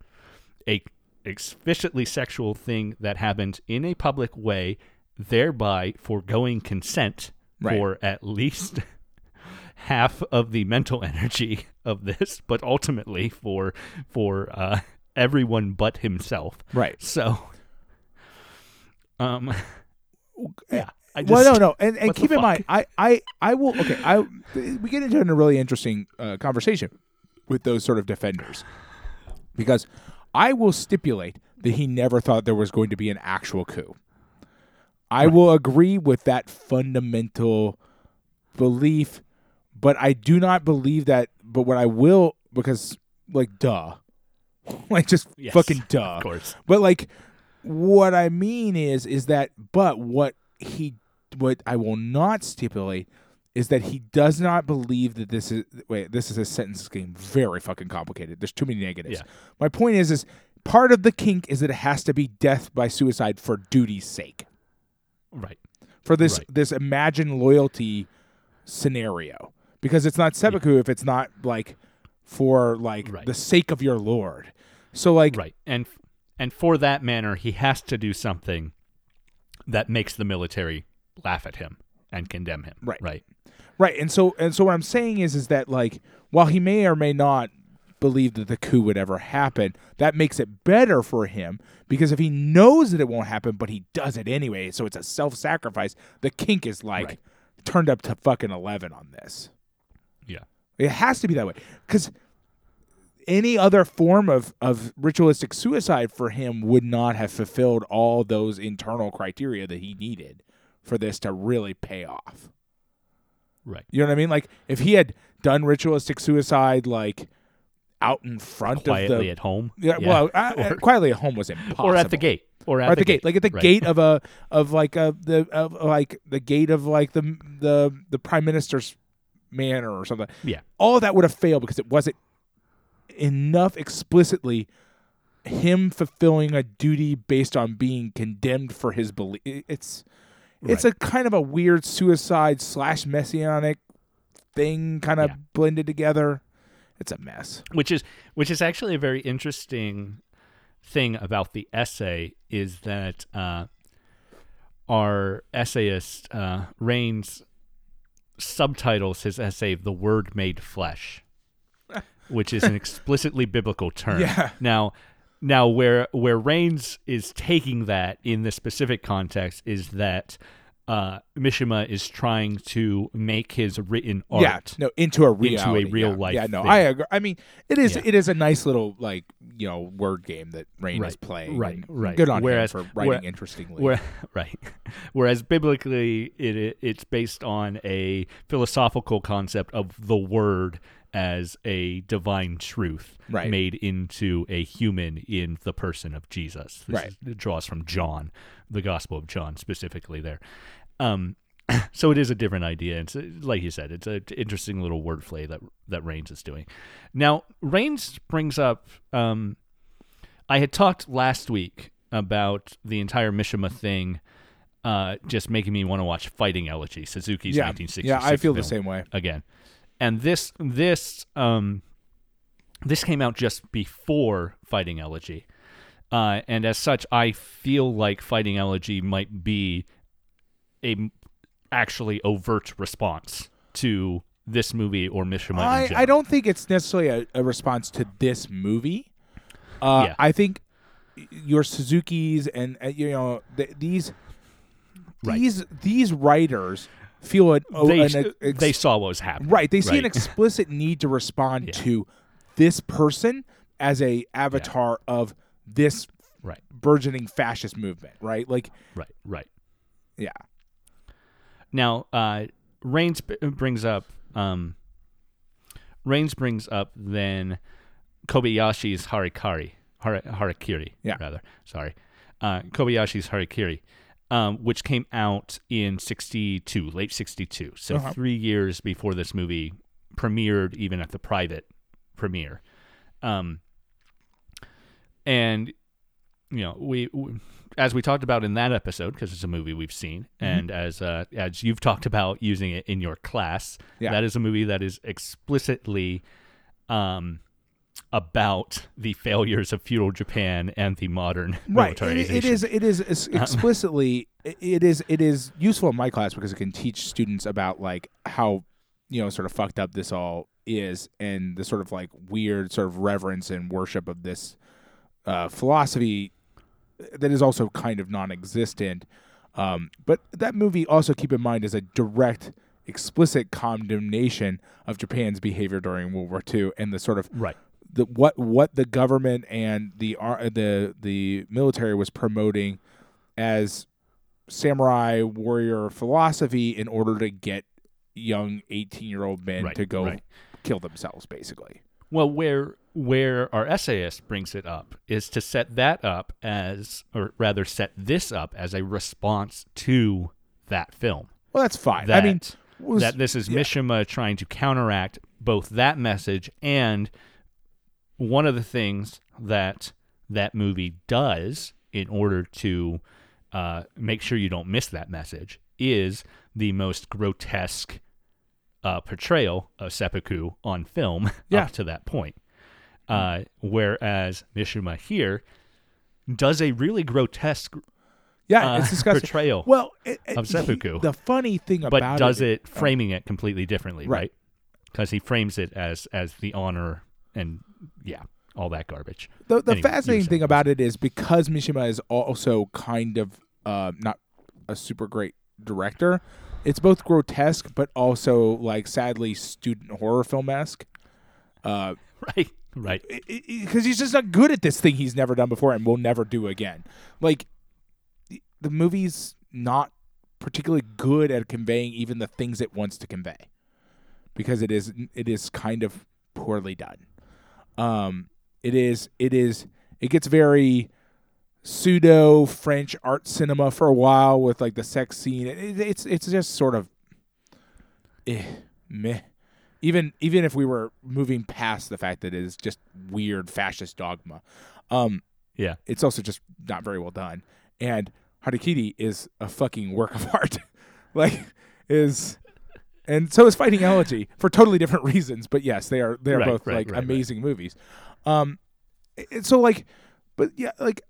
a explicitly sexual thing that happened in a public way, thereby foregoing consent Right. for at least half of the mental energy of this, but ultimately for for uh, everyone but himself. right. So, um, yeah. I just, well, no, no, and, and keep in fuck? mind, I, I, I will. Okay, I we get into a really interesting uh, conversation with those sort of defenders because I will stipulate that he never thought there was going to be an actual coup. I will agree with that fundamental belief, but I do not believe that. But what I will, because like, duh, like just Yes, fucking duh. Of course. But like what I mean is is that but what he what I will not stipulate is that he does not believe that this is wait, this is a sentence getting very fucking complicated. There's too many negatives. Yeah. My point is is part of the kink is that it has to be death by suicide for duty's sake. Right. For this Right. this imagined loyalty scenario. Because it's not seppuku if it's not like for like Right. the sake of your lord. So like Right. And and for that manner, he has to do something that makes the military laugh at him and condemn him. Right. Right. Right, and so and so what I'm saying is is that like while he may or may not believe that the coup would ever happen, that makes it better for him because if he knows that it won't happen, but he does it anyway, so it's a self-sacrifice. The kink is like Right. turned up to fucking eleven on this. Yeah. It has to be that way because any other form of of ritualistic suicide for him would not have fulfilled all those internal criteria that he needed for this to really pay off. Right. You know what I mean? Like if he had done ritualistic suicide like out in front Quietly of the at home. yeah, well, uh, uh, or, quietly at home was impossible. or at the gate. Or at, Or at the gate, like at the Right. gate of a of like a the of like the gate of like the the the prime minister's manor or something. Yeah. All of that would have failed because it wasn't enough explicitly him fulfilling a duty based on being condemned for his belief. It's it's a kind of a weird suicide slash messianic thing, kind of Yeah. blended together. It's a mess. which is which is actually a very interesting thing about the essay is that uh, our essayist uh, Rayns subtitles his essay "The Word Made Flesh," which is an explicitly biblical term. Yeah. Now, now where where Rayns is taking that in this specific context is that. Uh, Mishima is trying to make his written art yeah, no, into a reality, real yeah. life Yeah, no, thing. I agree. I mean, it is Yeah. it is a nice little like you know word game that Rain is playing. right, right. Good on Whereas- him for writing where- interestingly. Where, right. Whereas biblically, it, it it's based on a philosophical concept of the word as a divine truth Right. made into a human in the person of Jesus. This Right. is- it draws from John, the Gospel of John specifically there. Um, so it is a different idea. It's like you said, it's an interesting little wordplay that that Rayns is doing. Now, Rayns brings up. Um, I had talked last week about the entire Mishima thing, uh, just making me want to watch Fighting Elegy, Suzuki's yeah, 1966. yeah, I feel the same way. again. And this this um this came out just before Fighting Elegy. Uh, and as such, I feel like Fighting Elegy might be a actually overt response to this movie or Mishima. I, I don't think it's necessarily a, a response to this movie. Uh, Yeah. I think your Suzuki's and uh, you know th- these Right. these these writers feel it. oh, They, an ex- they saw what was happening. right. They see an explicit need to respond Yeah. to this person as a avatar of this Right, burgeoning fascist movement. Right. Like right, right. yeah. Now, uh, Rayns b- brings up um, Rayns brings up then Kobayashi's Harikari, Har- Harakiri, Yeah. rather. Sorry, uh, Kobayashi's Harikiri, um, which came out in '62, late '62, so Uh-huh. three years before this movie premiered, even at the private premiere. Um, and you know, we, we as we talked about in that episode, because it's a movie we've seen, Mm-hmm. and as uh, as you've talked about using it in your class, Yeah. that is a movie that is explicitly um, about the failures of feudal Japan and the modern right it, it is it is explicitly it- it is it is useful in my class because it can teach students about like how you know sort of fucked up this all is and the sort of like weird sort of reverence and worship of this uh, philosophy that is also kind of non-existent um, but that movie also keep in mind is a direct explicit condemnation of Japan's behavior during World War II and the sort of right. The what what the government and the the the military was promoting as samurai warrior philosophy in order to get young 18 year old men Right, to go right. kill themselves basically Well, where where our essayist brings it up is to set that up as, or rather, set this up as a response to that film. well that's fine That, i mean was- that this is yeah. Mishima trying to counteract both that message and one of the things that that movie does in order to uh, make sure you don't miss that message is the most grotesque uh, portrayal of seppuku on film Yeah. up to that point. Uh, whereas Mishima here does a really grotesque yeah uh, it's disgusting portrayal well it, it- of seppuku. he- the funny thing about but does it, it framing it completely differently, Right. right? Because he frames it as as the honor and yeah, all that garbage. the, the Anyway, fascinating thing about it is because Mishima is also kind of uh, not a super great director. It's both grotesque, but also like sadly student horror film esque. Uh, Right, right, because he's just not good at this thing he's never done before and will never do again. Like the movie's not particularly good at conveying even the things it wants to convey because it is it is kind of poorly done. Um, it is it is it gets very pseudo French art cinema for a while with like the sex scene. It, it's it's just sort of eh, meh. even even if we were moving past the fact that it is just weird fascist dogma, um, Yeah. it's also just not very well done. And Harakiri is a fucking work of art. like is and so is Fighting Elegy for totally different reasons. But yes, they are they are Right, both right, like right, amazing movies. Um, and so like, but yeah, like.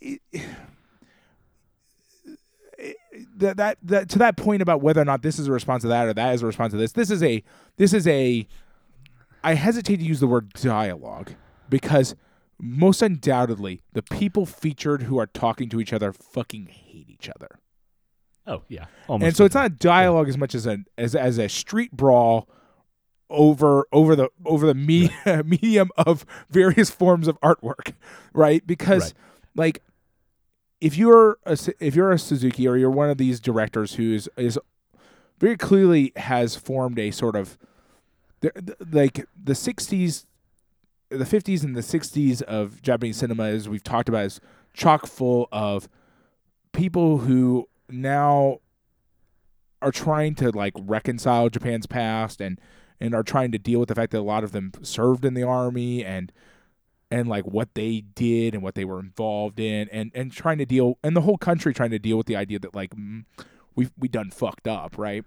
It, that, that that to that point about whether or not this is a response to that or that is a response to this this is a this is a I hesitate to use the word dialogue because most undoubtedly the people featured who are talking to each other fucking hate each other. Oh yeah. Almost and so it's not a dialogue as much as a as as a street brawl over over the over the me- medium of various forms of artwork, right? Because Right. like if you're a, if you're a Suzuki or you're one of these directors who's is very clearly has formed a sort of like the 60s the 50s and the 60s of Japanese cinema as we've talked about is chock full of people who now are trying to like reconcile Japan's past and and are trying to deal with the fact that a lot of them served in the army and and like what they did and what they were involved in and and trying to deal and the whole country trying to deal with the idea that like mm, we we done fucked up right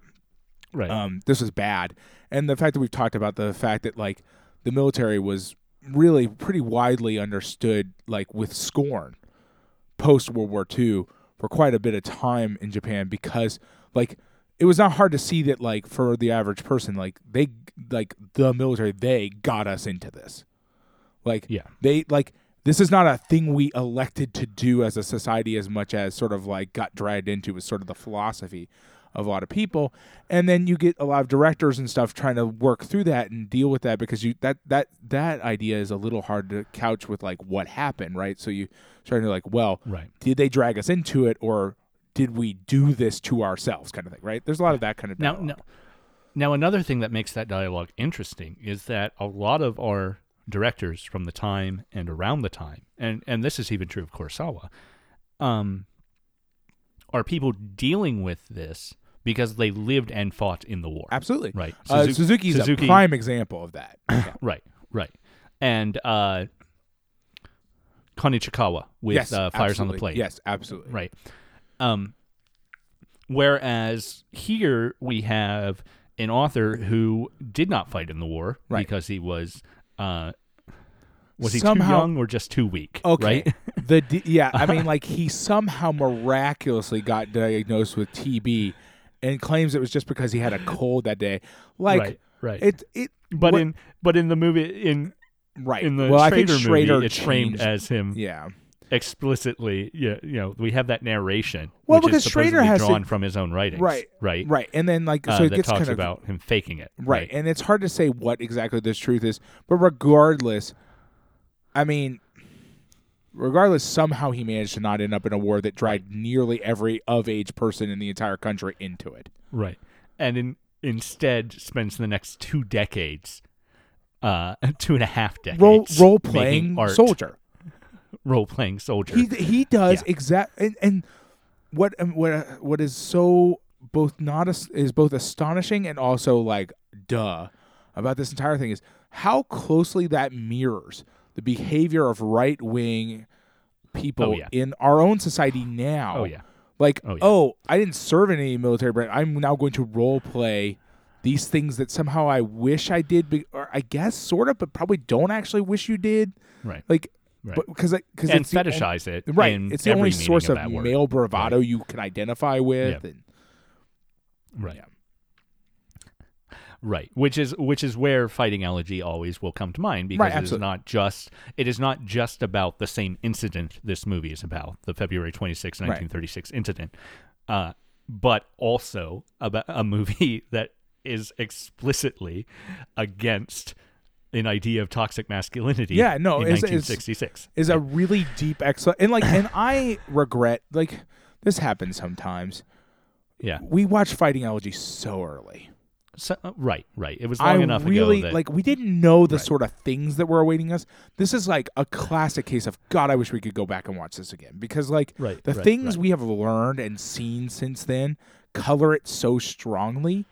right. um, this is bad. And the fact that we've talked about the fact that like the military was really pretty widely understood like with scorn post World War II for quite a bit of time in Japan because like it was not hard to see that like for the average person like they like the military they got us into this like Yeah. they like this is not a thing we elected to do as a society as much as sort of like got dragged into was sort of the philosophy of a lot of people and then you get a lot of directors and stuff trying to work through that and deal with that because you that that that idea is a little hard to couch with like what happened right so you trying to like well right. did they drag us into it or did we do this to ourselves kind of thing right there's a lot of that kind of Now, dialogue. now, now, another thing that makes that dialogue interesting is that a lot of our directors from the time and around the time, and and this is even true of Kurosawa, um, are people dealing with this because they lived and fought in the war. absolutely Right. uh, Suzu- Suzuki's Suzuki- a prime example of that Yeah. Right. Right. And uh, Kon Ichikawa with yes uh, Fires on the absolutely. Plate. yes absolutely Right. Um, whereas here we have an author who did not fight in the war Right. because he was uh, was he Somehow- too young or just too weak? Okay. Right. The d- yeah, I mean, like he somehow miraculously got diagnosed with TB, and claims it was just because he had a cold that day. Like right. Right. it, it. but what- in but in the movie in right in the well, I Schrader think Schrader movie, it's framed as him yeah. explicitly. Yeah, you know, we have that narration, Well, which because is Schrader has drawn from his own writings. Right, Right. Right, and then like Uh, so it gets talks kind of about him faking it. right, and it's hard to say what exactly this truth is, but regardless, I mean, regardless, somehow he managed to not end up in a war that dragged nearly every of age person in the entire country into it. Right. And in, instead spends the next two decades, uh, two and a half decades, role, role playing soldier. role playing soldier. He he does Yeah. exact and, and what um, what uh, what is so both not as, is both astonishing and also like duh about this entire thing is how closely that mirrors the behavior of right wing people Oh, yeah. in our own society oh, now. oh yeah. Like, Oh, oh. I didn't serve in any military, but I'm now going to role play these things that somehow I wish I did, be, or I guess sort of, but probably don't actually wish you did. Right. Like, Right. but because because and it's the it. right, it's the only source of, that male bravado you can identify with. Yeah. And, Right. Yeah. Right. Which is which is where fighting elegy always will come to mind because Right, it is not just it is not just about the same incident this movie is about, the February 26, 1936 incident. Uh, but also about a movie that is explicitly against an idea of toxic masculinity Yeah, no, in it's- it's- 1966. is a really deep excellent and like and I regret like this happens sometimes. yeah. We watch Fighting Elegy so early. So, uh, right, right. It was long I enough really ago that like we didn't know the Right. sort of things that were awaiting us. This is like a classic case of God. I wish we could go back and watch this again because like Right, the right, things we have learned and seen since then color it so strongly.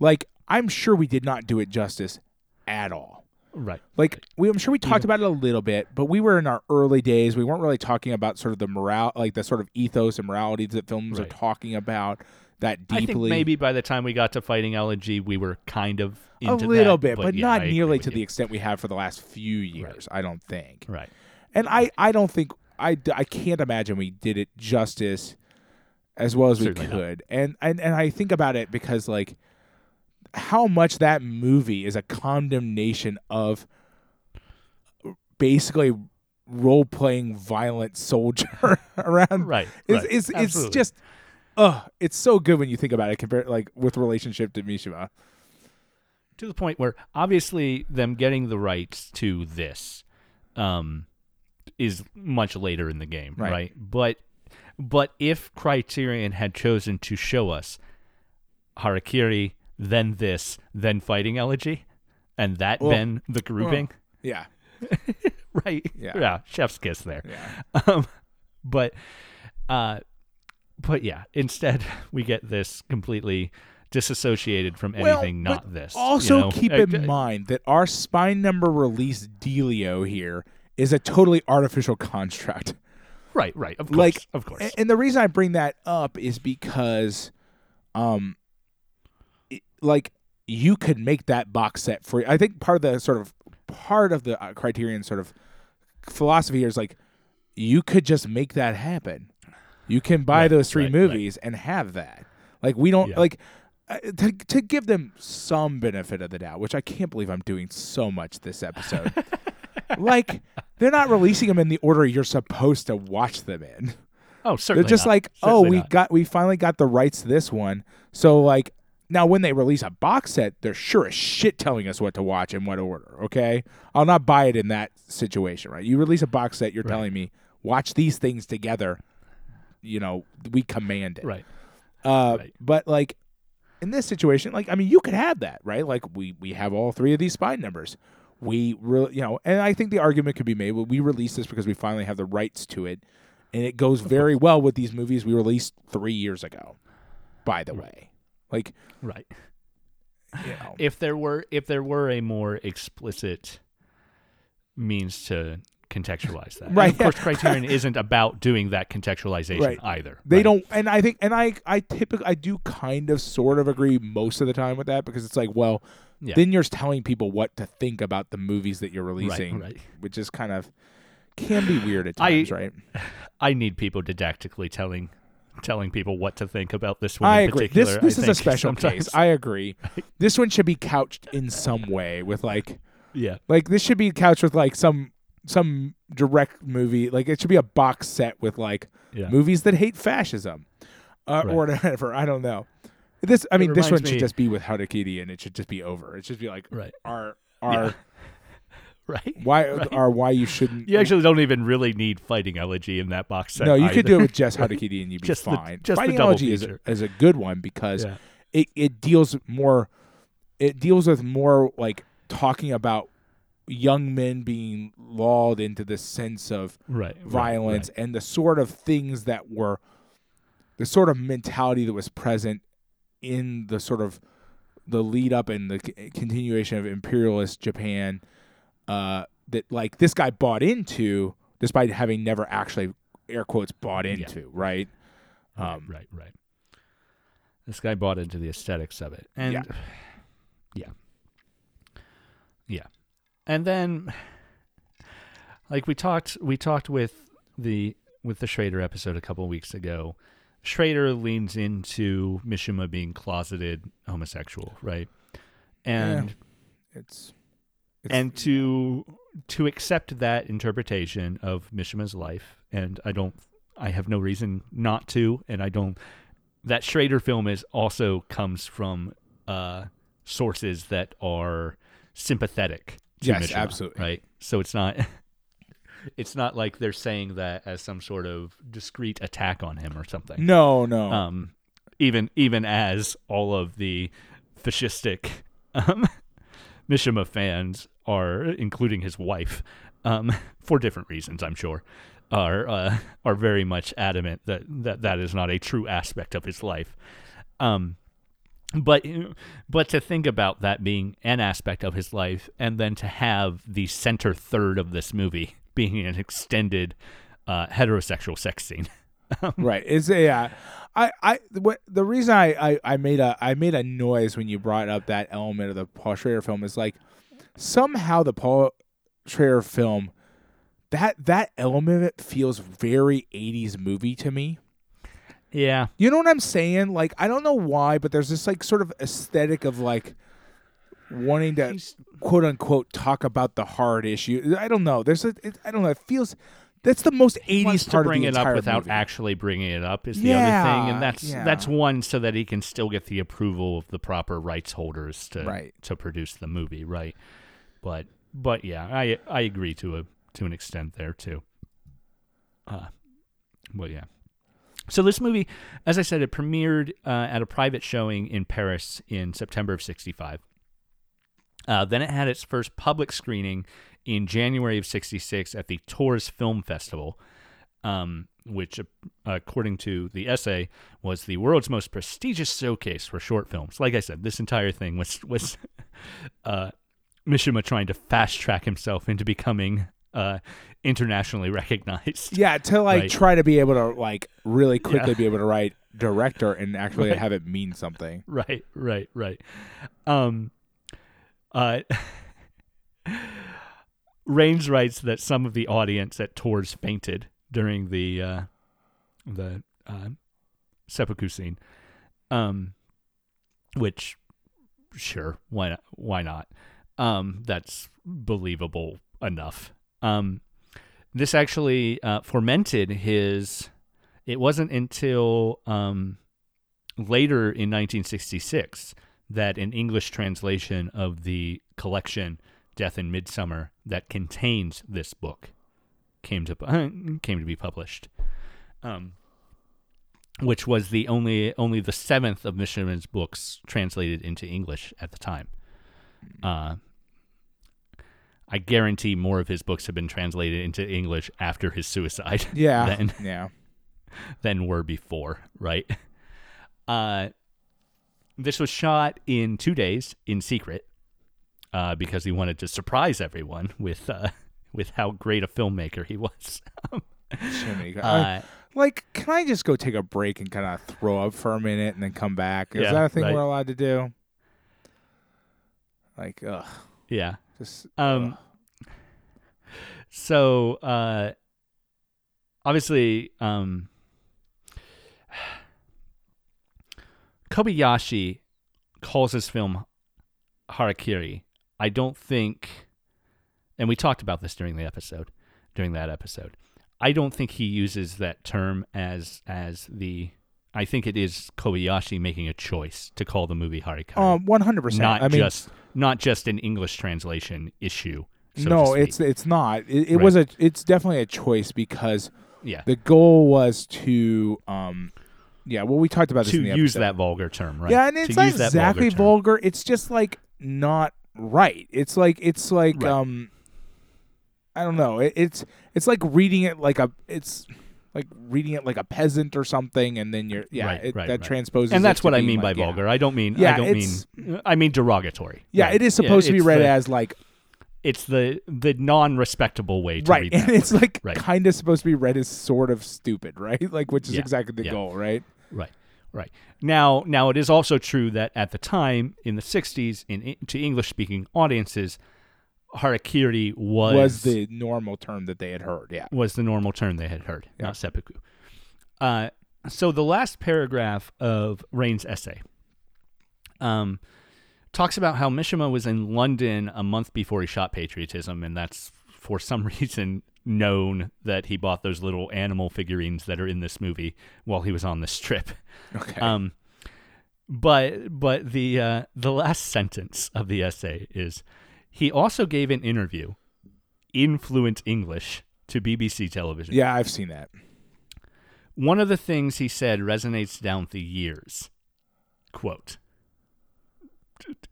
Like I'm sure we did not do it justice at all. Right. Like we, I'm sure we talked about it a little bit, but we were in our early days. We weren't really talking about sort of the morale, like the sort of ethos and morality that films are talking about that I think maybe by the time we got to fighting elegy, we were kind of a little that, bit, but, yeah, not I nearly to you. the extent we have for the last few years. I don't think. right. And I, I don't think I, I can't imagine we did it justice as well as we Certainly not. could. And, and and I think about it because like how much that movie is a condemnation of basically role playing violent soldier around Right. it's right. it's, it's just uh it's so good when you think about it compared like with relationship to Mishima. to the point where obviously them getting the rights to this um is much later in the game Right. right, but but if criterion had chosen to show us harakiri then this then fighting elegy and that Well, been the grouping Yeah. right Yeah. chef's kiss there Yeah. um, but uh but yeah instead we get this completely disassociated from anything but not this you Also, know? keep in mind that our spine number release dealio here is a totally artificial construct. right right of course Like, of course And the reason I bring that up is because, um, it- like you could make that box set for. I think part of the sort of part of the uh, Criterion sort of philosophy here is like you could just make that happen. You can buy Right, those three right, right. movies and have that. Like we don't Yeah. like uh, to to give them some benefit of the doubt, which I can't believe I'm doing so much this episode. like they're not releasing them in the order you're supposed to watch them in. oh certainly They're just not. like, oh, Certainly we not. got we finally got the rights to this one. So like now when they release a box set, they're sure as shit telling us what to watch in what order, okay? I'll not buy it in that situation, right? You release a box set, you're Right. telling me watch these things together. You know, we command it. right Uh, Right. But like in this situation, like I mean, you could have that, right? Like we we have all three of these spine numbers. We really, you know, and I think the argument could be made. Well, we release this because we finally have the rights to it, and it goes very well with these movies we released three years ago. By the way, like right you know, if there were if there were a more explicit means to contextualize that And Right. of course criterion isn't about doing that contextualization Right. either they right? don't, and I think, and I, I typically, I do kind of, sort of agree most of the time with that because it's like, well, Yeah. then you're telling people what to think about the movies that you're releasing, right which is kind of can be weird at I- times, right? i need people didactically telling telling people what to think about this one I in agree. particular This this I is a special sometimes. case. I agree. This one should be couched in some way with like yeah like this should be couched with like some some direct movie. Like it should be a box set with like yeah movies that hate fascism, uh, Right. or whatever. I don't know. This I mean this one reminds should me- just be with Harakiri and it should just be over. It should be like right our our right why Right. our why you shouldn't. you actually don't even really need fighting elegy in that box set no, you either. could do it with just Harakiri and you'd be Just the- fine. just the Fighting double Elegy is a, is a good one because yeah. it, it deals more it deals with more like talking about young men being lulled into the sense of right right, violence and the sort of things that were the sort of mentality that was present in the sort of the lead up and the c- continuation of imperialist Japan uh, that like this guy bought into despite having never actually air quotes bought into right? Right, Um, right, right. This guy bought into the aesthetics of it, and Yeah. yeah, yeah, and then like we talked, we talked with the with the Schrader episode a couple weeks ago. Schrader leans into Mishima being closeted homosexual, right? And it's, it's and to to accept that interpretation of Mishima's life, and I don't, I have no reason not to, and I don't. That Schrader film is also comes from uh, sources that are sympathetic Yes, absolutely. right? So it's not. It's not like they're saying that as some sort of discreet attack on him or something no no um, even even as all of the fascistic um, Mishima fans are, including his wife, um, for different reasons, I'm sure, are uh, are very much adamant that, that that is not a true aspect of his life. Um, but but to think about that being an aspect of his life, and then to have the center third of this movie being an extended uh, heterosexual sex scene. right. It's a yeah. I I what the reason I, I I made a I made a noise when you brought up that element of the Paul Schrader film is like somehow the Paul Schrader film that that element of it feels very 80s movie to me. Yeah. You know what I'm saying? Like I don't know why, but there's this like sort of aesthetic of like wanting to He's- quote unquote talk about the hard issue. I don't know. There's a it, I don't know. It feels that's the most 80s wants to bring of the it up without movie. actually bringing it up is the Yeah, other thing, and that's yeah. that's one so that he can still get the approval of the proper rights holders to Right. to produce the movie, right? But but yeah, I I agree to a to an extent there too. Uh, well, yeah. So this movie, as I said, it premiered uh, at a private showing in Paris in September of '65. Uh, then it had its first public screening in January of '66 at the Tours Film Festival, um, which, uh, according to the essay, was the world's most prestigious showcase for short films. Like I said, this entire thing was was uh, Mishima trying to fast track himself into becoming uh, internationally recognized. Yeah, to like Right. try to be able to like really quickly Yeah. be able to write director and actually Right. have it mean something. right, right, right. Um, uh, Rayns writes that some of the audience at Tours fainted during the uh, the uh, seppuku scene, um, which sure why not, why not? Um, that's believable enough. Um, this actually uh, fomented his. It wasn't until um, later in 1966 that an English translation of the collection Death in Midsummer that contains this book came to came to be published. Um, which was the only only the seventh of Mishiman's books translated into English at the time. Uh, I guarantee more of his books have been translated into English after his suicide Yeah. than yeah. than were before, right? Uh, this was shot in two days in secret uh, because he wanted to surprise everyone with uh, with how great a filmmaker he was. Uh, like, can I just go take a break and kind of throw up for a minute and then come back? Is Yeah, that a thing right. we're allowed to do? Like, ugh, yeah. just Um, ugh. So uh, obviously, um, Kobayashi calls his film Harakiri. I don't think, and we talked about this during the episode, during that episode. I don't think he uses that term as as the. I think it is Kobayashi making a choice to call the movie Harakiri, um, one hundred percent. not I mean, just not just an English translation issue. So to no, it's it's not. It, it Right. was a. It's definitely a choice because yeah. the goal was to, um, yeah. Well, we talked about this to use that vulgar term, right? Yeah, and To it's not use that exactly term. vulgar. It's just like not right. It's like it's like Right. um, I don't know. It, it's it's like reading it like a it's like reading it like a peasant or something, and then you're yeah, Right, it, right, that right. transposes. and that's to what I mean by yeah. vulgar. I don't mean Yeah, I don't it's- mean I mean derogatory. Yeah, it is supposed to be read the, as like it's the the non-respectable way to right, read and it's word. like right, kind of supposed to be read as sort of stupid, right? Like which is Yeah, exactly the yeah. goal, right? right, right. Now, now it is also true that at the time in the '60s, in to English-speaking audiences, harakiri was Was the normal term that they had heard? Yeah. was the normal term they had heard, Yeah. not seppuku. Uh, so the last paragraph of Rayns' essay um, talks about how Mishima was in London a month before he shot Patriotism, and that's for some reason known that he bought those little animal figurines that are in this movie while he was on this trip. Okay. Um, but but the uh, the last sentence of the essay is he also gave an interview in fluent English to BBC television. yeah, I've seen that. One of the things he said resonates down the years. Quote.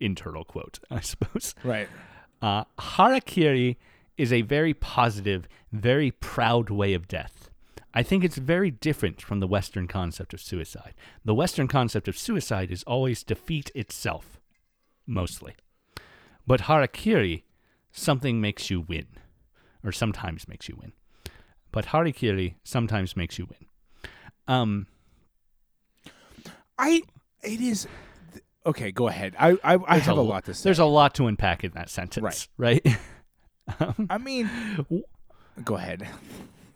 Internal quote, I suppose. Right. Uh, harakiri is a very positive, very proud way of death. I think it's very different from the Western concept of suicide. The Western concept of suicide is always defeat itself, mostly. But harakiri, something makes you win, or sometimes makes you win. But harakiri sometimes makes you win. Um, I it is okay. Go ahead. I I, I have a a, lot to say. there's a lot to unpack in that sentence, right? Um, I mean, go ahead.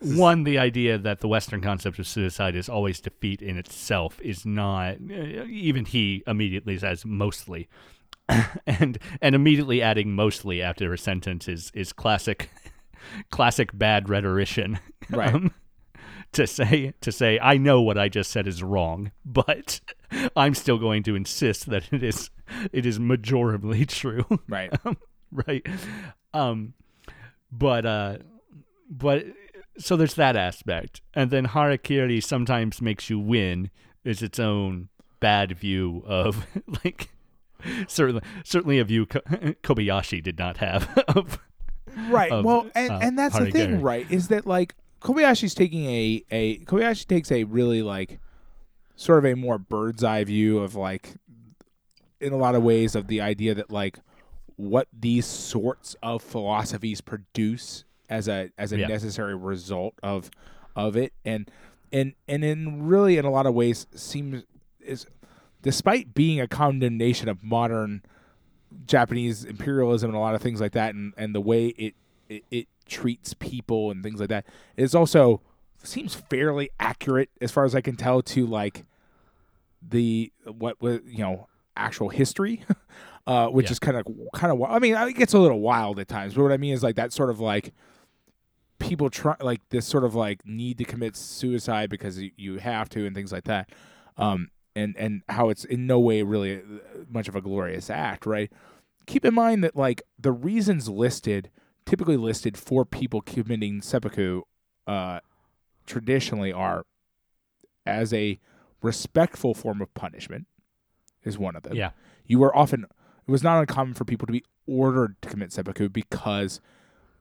One, the idea that the Western concept of suicide is always defeat in itself is not. Even he immediately says mostly, and and immediately adding mostly after a sentence is is classic, classic bad rhetorician. Right. Um, to say to say I know what I just said is wrong, but I'm still going to insist that it is it is majorly true Right. right um but uh but so there's that aspect and then harakiri sometimes makes you win is its own bad view of like certainly certainly a view kobayashi did not have of Right. of, well, and, uh, and that's the thing, right? Is that like Kobayashi's taking a a Kobayashi takes a really like sort of a more bird's eye view of like in a lot of ways of the idea that like what these sorts of philosophies produce as a as a Yeah. necessary result of of it and and and in really in a lot of ways seems is despite being a condemnation of modern Japanese imperialism and a lot of things like that, and, and the way it, it it treats people and things like that, it's also seems fairly accurate as far as I can tell to like the what was you know actual history, uh, which Yeah. is kind of kind of I mean it gets a little wild at times, but what I mean is like that sort of like people try like this sort of like need to commit suicide because you, you have to and things like that um and and how it's in no way really uh, much of a glorious act right keep in mind that like the reasons listed typically listed for people committing seppuku uh traditionally are as a respectful form of punishment is one of them. Yeah. You were often it was not uncommon for people to be ordered to commit seppuku because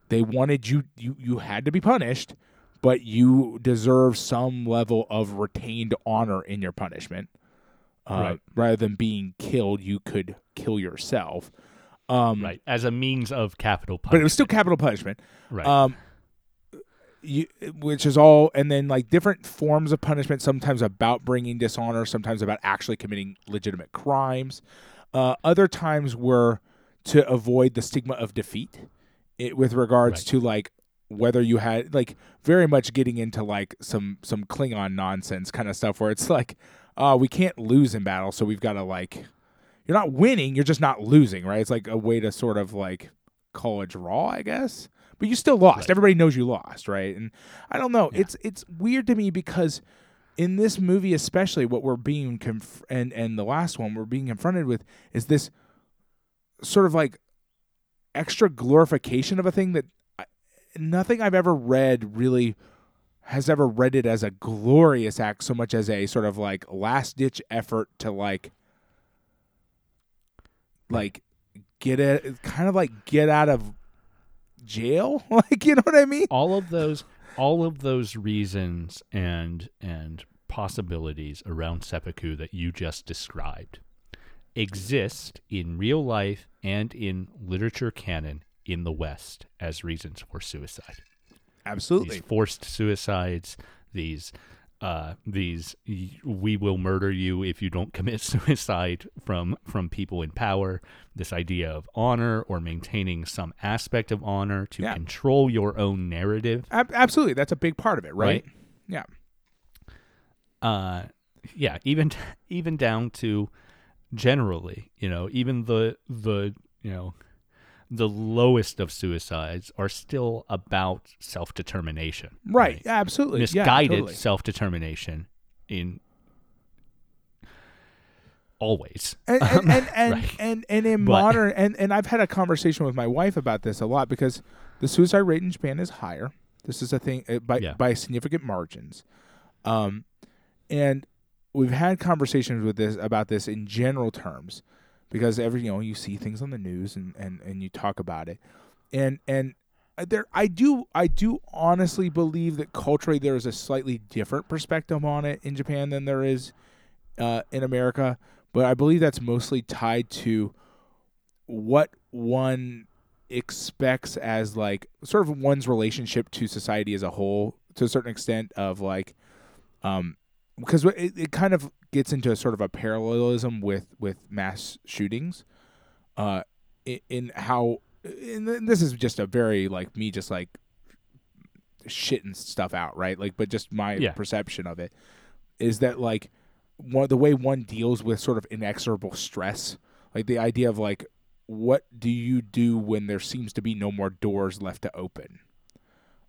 they wanted you you you had to be punished but you deserve some level of retained honor in your punishment. Uh, Right. rather than being killed you could kill yourself um, right as a means of capital punishment but it was still capital punishment right um, you, which is all, and then like different forms of punishment. Sometimes about bringing dishonor, sometimes about actually committing legitimate crimes. Uh, other times were to avoid the stigma of defeat, it, with regards Right. to like whether you had like very much getting into like some some Klingon nonsense kind of stuff where it's like, uh, we can't lose in battle, so we've got to like, you're not winning, you're just not losing, right? It's like a way to sort of like call a draw, I guess. But you still lost. Right. Everybody knows you lost, right? And I don't know. It's it's weird to me because in this movie, especially, what we're being conf- and and the last one we're being confronted with is this sort of like extra glorification of a thing that I, nothing I've ever read really has ever read it as a glorious act so much as a sort of like last ditch effort to like like get it kind of like get out of jail? Like you know what i mean? All of those all of those reasons and and possibilities around seppuku that you just described exist in real life and in literature canon in the west as reasons for suicide. Absolutely. These forced suicides these uh, these we will murder you if you don't commit suicide from from people in power. This idea of honor or maintaining some aspect of honor to Yeah. control your own narrative. Ab- absolutely. That's a big part of it right, Right. yeah. Uh yeah even even down to generally you know even the the you know the lowest of suicides are still about self-determination right, Yeah, absolutely yeah, misguided totally. self-determination in always and and and and, Right. and, and in But- modern and, and I've had a conversation with my wife about this a lot because the suicide rate in Japan is higher. This is a thing uh, by Yeah. by significant margins, um, and we've had conversations with this about this in general terms because every you know you see things on the news and and and you talk about it, and and there I do I do honestly believe that culturally there is a slightly different perspective on it in Japan than there is uh, in America, but I believe that's mostly tied to what one expects as like sort of one's relationship to society as a whole to a certain extent of like um because it, it kind of gets into a sort of a parallelism with with mass shootings uh in, in how and this is just a very like me just like shitting stuff out right like but just my Yeah. perception of it is that like one the way one deals with sort of inexorable stress like the idea of like what do you do when there seems to be no more doors left to open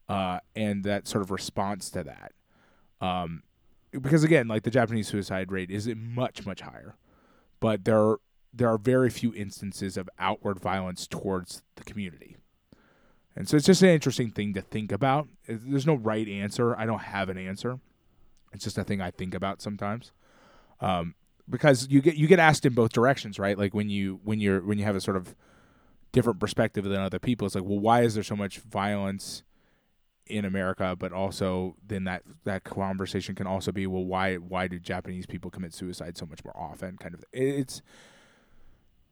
uh and that sort of response to that um because again like the japanese suicide rate is much much higher but there are, there are very few instances of outward violence towards the community. And so it's just an interesting thing to think about. There's no right answer. I don't have an answer. It's just a thing i think about sometimes. Um, because you get you get asked in both directions right? Like when you when you're when you have a sort of different perspective than other people it's like well why is there so much violence in America, but also then that that conversation can also be, well, why why do Japanese people commit suicide so much more often? Kind of, it's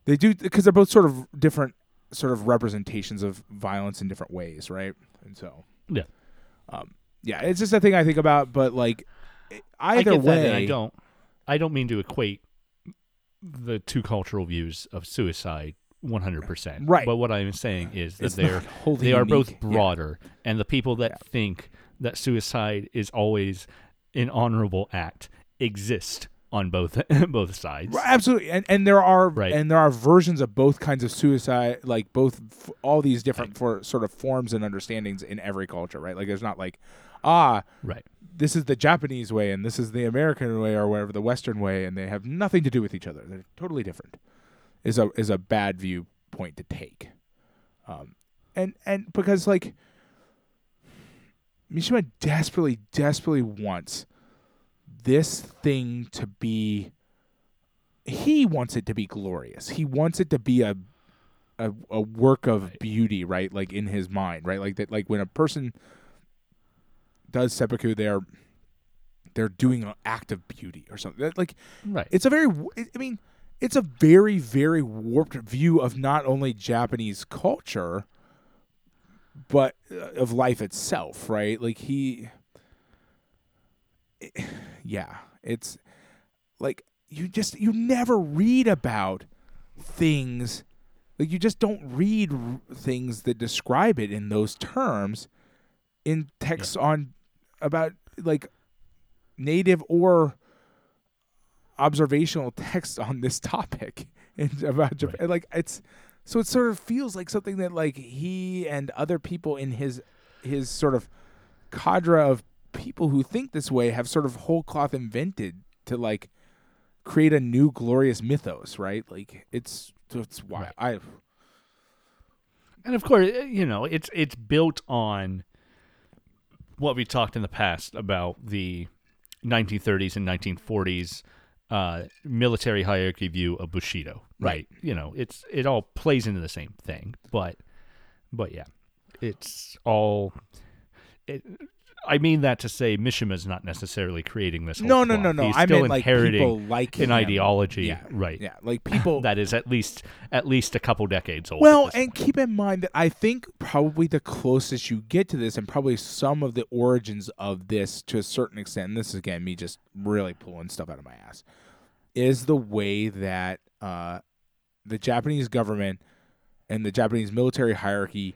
they do because they're both sort of different sort of representations of violence in different ways, right? And so, Yeah. um, yeah, it's just a thing I think about. But like, I either get way, I don't. I don't mean to equate the two cultural views of suicide 100%. Right. But what I'm saying is that it's they're wholly they are unique. both Yeah. broader and the people that Yeah. think that suicide is always an honorable act exist on both both sides. Right, absolutely and and there are Right. and there are versions of both kinds of suicide like both f- all these different for sort of forms and understandings in every culture right like there's not like ah Right. this is the japanese way and this is the american way or whatever the western way and they have nothing to do with each other they're totally different is a is a bad viewpoint to take um and and because like mishima desperately desperately wants this thing to be he wants it to be glorious. He wants it to be a a, a work of Right. beauty, right? Like in his mind, right? Like that like when a person does seppuku they're they're doing an act of beauty or something. Like Right. it's a very I mean, it's a very very warped view of not only Japanese culture but uh, of life itself, right? Like he yeah, it's like you just you never read about things like you just don't read r- things that describe it in those terms in texts on about like native or observational texts on this topic and about Japan. Like it's so it sort of feels like something that like he and other people in his his sort of cadre of people who think this way have sort of whole cloth invented to like create a new glorious mythos, right? Like it's it's why Right. I And of course, eh, you know, it's it's built on what we talked in the past about the 1930s and 1940s uh, military hierarchy view of Bushido, right? Right. You know, it's it all plays into the same thing, but but yeah, it's all. It, I mean that to say Mishima's not necessarily creating this. Whole no no no no. He's I still meant like inheriting people like an him. ideology, Yeah, right? Yeah, like people. That is at least at least a couple decades old. at well, this and point. keep in mind that I think probably the closest you get to this, and probably some of the origins of this to a certain extent. And this is again me just really pulling stuff out of my ass. Is the way that uh, the Japanese government and the Japanese military hierarchy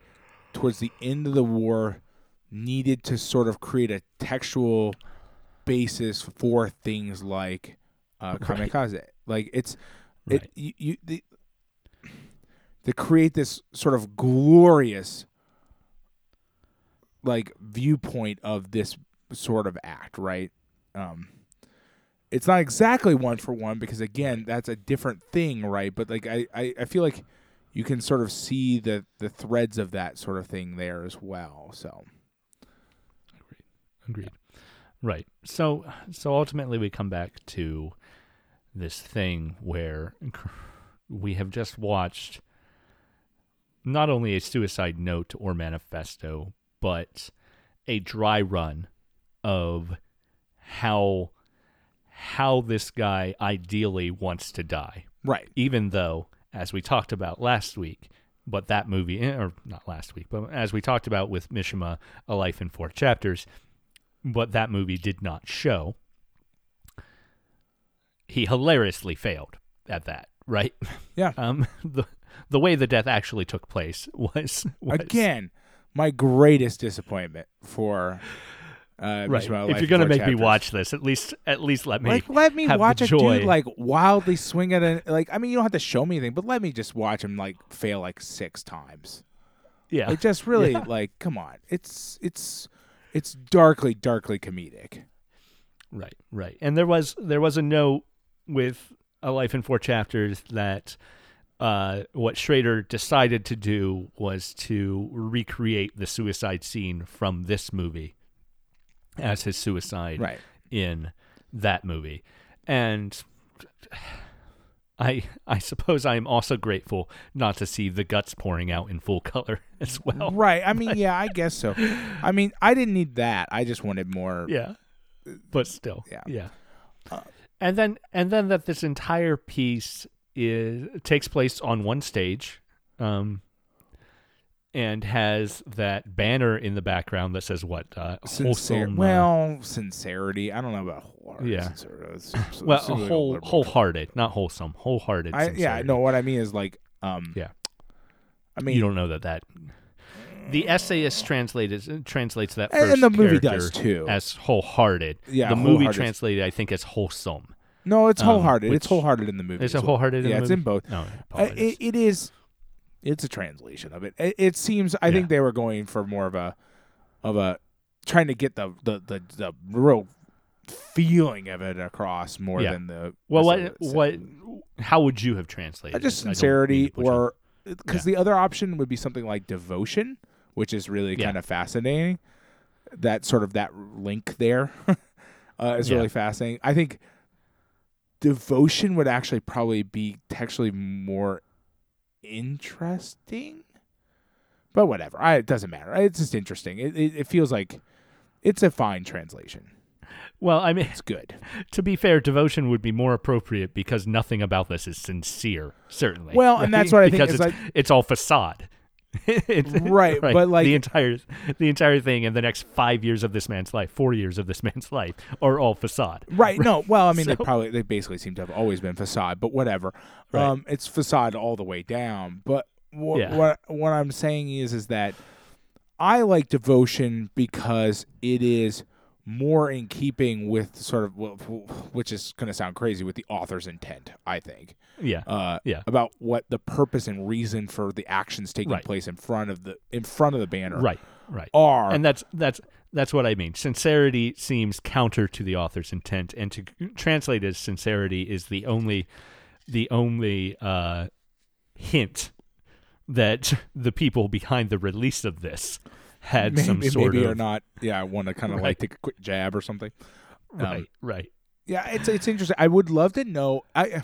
towards the end of the war needed to sort of create a textual basis for things like uh, Right. Like it's Right. it you, you the, to create this sort of glorious like viewpoint of this sort of act, right? Um it's not exactly one for one because again, that's a different thing, right? But like I, I, I feel like you can sort of see the the threads of that sort of thing there as well. So Agreed. Right. So so ultimately we come back to this thing where we have just watched not only a suicide note or manifesto, but a dry run of how how this guy ideally wants to die. Right. Even though, as we talked about last week, but that movie, eh, or not last week, but as we talked about with Mishima, A Life in Four Chapters, but that movie did not show. He hilariously failed at that, right? Yeah. Um, the the way the death actually took place was, was Again, my greatest disappointment for uh, right. If you're gonna make me watch this, at least at least let me like let me watch a dude like wildly swing at a like I mean you don't have to show me anything, but let me just watch him like fail like six times. yeah, Like just really Yeah. like come on. It's it's it's darkly, darkly comedic. Right, right. And there was there was a note with a life in four chapters that uh, what Schrader decided to do was to recreate the suicide scene from this movie as his suicide Right. in that movie. And I I suppose I am also grateful not to see the guts pouring out in full color as well. Right. I mean, yeah, I guess so. I mean, I didn't need that. I just wanted more Yeah. But still. Yeah. Yeah. Uh, and then and then that this entire piece is takes place on one stage. Um and has that banner in the background that says what? Uh, wholesome, uh, Well, sincerity. I don't know about wholehearted Yeah. It's- it's- well, it's like whole, liberal- wholehearted, not wholesome, wholehearted. I, yeah, no. What I mean is like, um, Yeah. I mean, you don't know that that the essayist translated translates that And- first and the movie does, too. as wholehearted. Yeah, the movie translated, I think, as wholesome. no, it's um, wholehearted. it's which- wholehearted in the movie. It's as it well. wholehearted? Yeah, in the it's in both. No, Uh, it, it is. It's a translation of it. It, it seems. I Yeah. think they were going for more of a, of a, trying to get the the the, the real feeling of it across more Yeah. than the. well, what what? How would you have translated? Uh, just it? I don't mean sincerity to push on- or because the other option would be something like devotion which is really Yeah. kind of fascinating that sort of that link there uh, is Yeah. really fascinating i think devotion would actually probably be textually more interesting but whatever I, it doesn't matter it's just interesting it, it, it feels like it's a fine translation Well, I mean, it's good to be fair, devotion would be more appropriate because nothing about this is sincere. Certainly. Well, and that's what I think because is it's, like- it's all facade. It's- Right, but, like- the entire the entire thing in the next five years of this man's life, four years of this man's life, are all facade. Right. No. Well, I mean, they probably they basically seem to have always been facade, but whatever. Right. Um, it's facade all the way down. But wh- Yeah. what what I'm saying is is that I like devotion because it is more in keeping with sort of wh- which is going to sound crazy with the author's intent. I think. Yeah. Uh, Yeah. About what the purpose and reason for the actions taking Right. place in front of the in front of the banner Right. Right. are. and that's that's that's what I mean. Sincerity seems counter to the author's intent, and to translate as sincerity is the only the only uh, hint that the people behind the release of this had maybe, some sort maybe of or not. Yeah, I want to kind of like Right. take a quick jab or something. Um, right, right. Yeah, it's it's interesting. I would love to know. I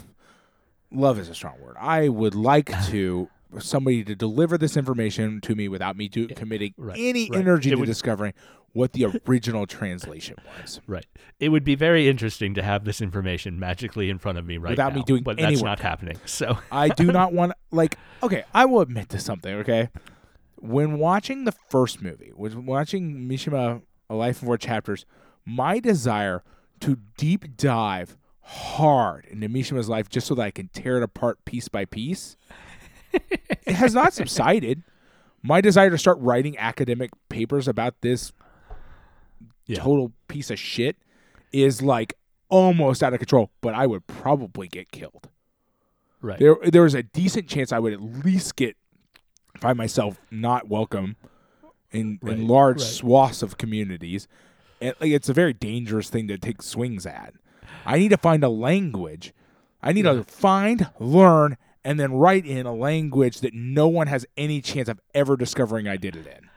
love is a strong word. I would like to somebody to deliver this information to me without me do, committing right, any right. energy It to would- discovering what the original translation was. Right. It would be very interesting to have this information magically in front of me right Without me doing but that's work. not happening. So I do not want like okay, I will admit to something, okay? When watching the first movie, was watching Mishima A Life in Four Chapters, my desire to deep dive hard into Mishima's life just so that I can tear it apart piece by piece it has not subsided. My desire to start writing academic papers about this Yeah. total piece of shit is like almost out of control, but I would probably get killed. right. There there was a decent chance I would at least get find myself not welcome in, Right, in large right. swaths of communities. And like it's a very dangerous thing to take swings at. I need to find a language. I need to find, learn, and then write in a language that no one has any chance of ever discovering I did it in.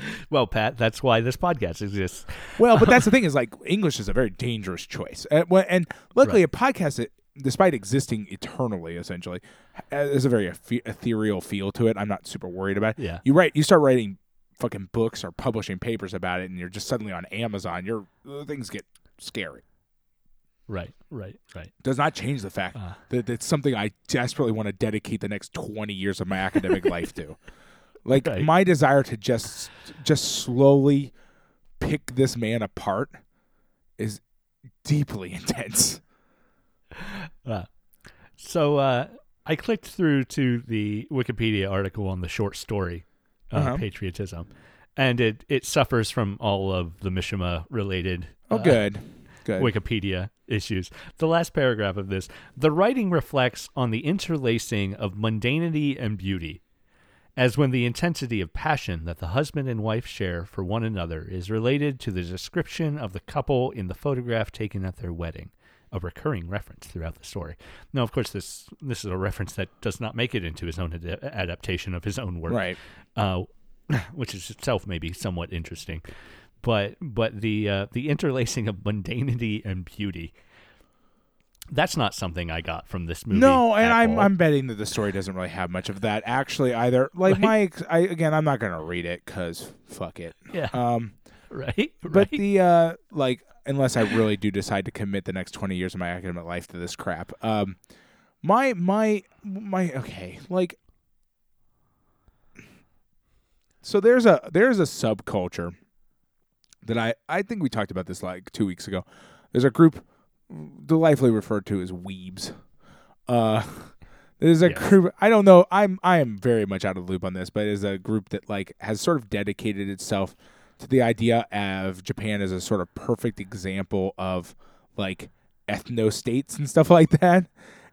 well, Pat, that's why this podcast exists. Well, but that's the thing is like English is a very dangerous choice, well, and luckily a podcast it despite existing eternally, essentially, has a very ethe- ethereal feel to it. I'm not super worried about. It. Yeah. You write, you start writing fucking books or publishing papers about it, and you're just suddenly on Amazon. Your uh, things get scary. Right. Right. Right. Does not change the fact Uh, that it's something I desperately want to dedicate the next 20 years of my academic life to. Like Right. my desire to just just slowly pick this man apart is deeply intense. Uh, so uh, I clicked through to the Wikipedia article on the short story uh, Uh-huh. patriotism, and it it suffers from all of the Mishima related. Oh, uh, good, good. Wikipedia issues. The last paragraph of this the writing reflects on the interlacing of mundanity and beauty, as when the intensity of passion that the husband and wife share for one another is related to the description of the couple in the photograph taken at their wedding. A recurring reference throughout the story. Now, of course, this this is a reference that does not make it into his own ad- adaptation of his own work Right. uh, which is itself maybe somewhat interesting. But but the uh, the interlacing of mundanity and beauty. That's not something I got from this movie. No, and I'm all. I'm betting that the story doesn't really have much of that actually either. Like Right. my I again, I'm not gonna read it because fuck it. yeah Um, right but right the uh, like unless I really do decide to commit the next 20 years of my academic life to this crap, um, my my my okay, like. So there's a there's a subculture that I I think we talked about this like two weeks ago. There's a group delightfully referred to as weebs. Uh, there's a Yes. group. I don't know. I'm I am very much out of the loop on this, but it's a group that like has sort of dedicated itself to the idea of Japan as a sort of perfect example of like ethno states and stuff like that,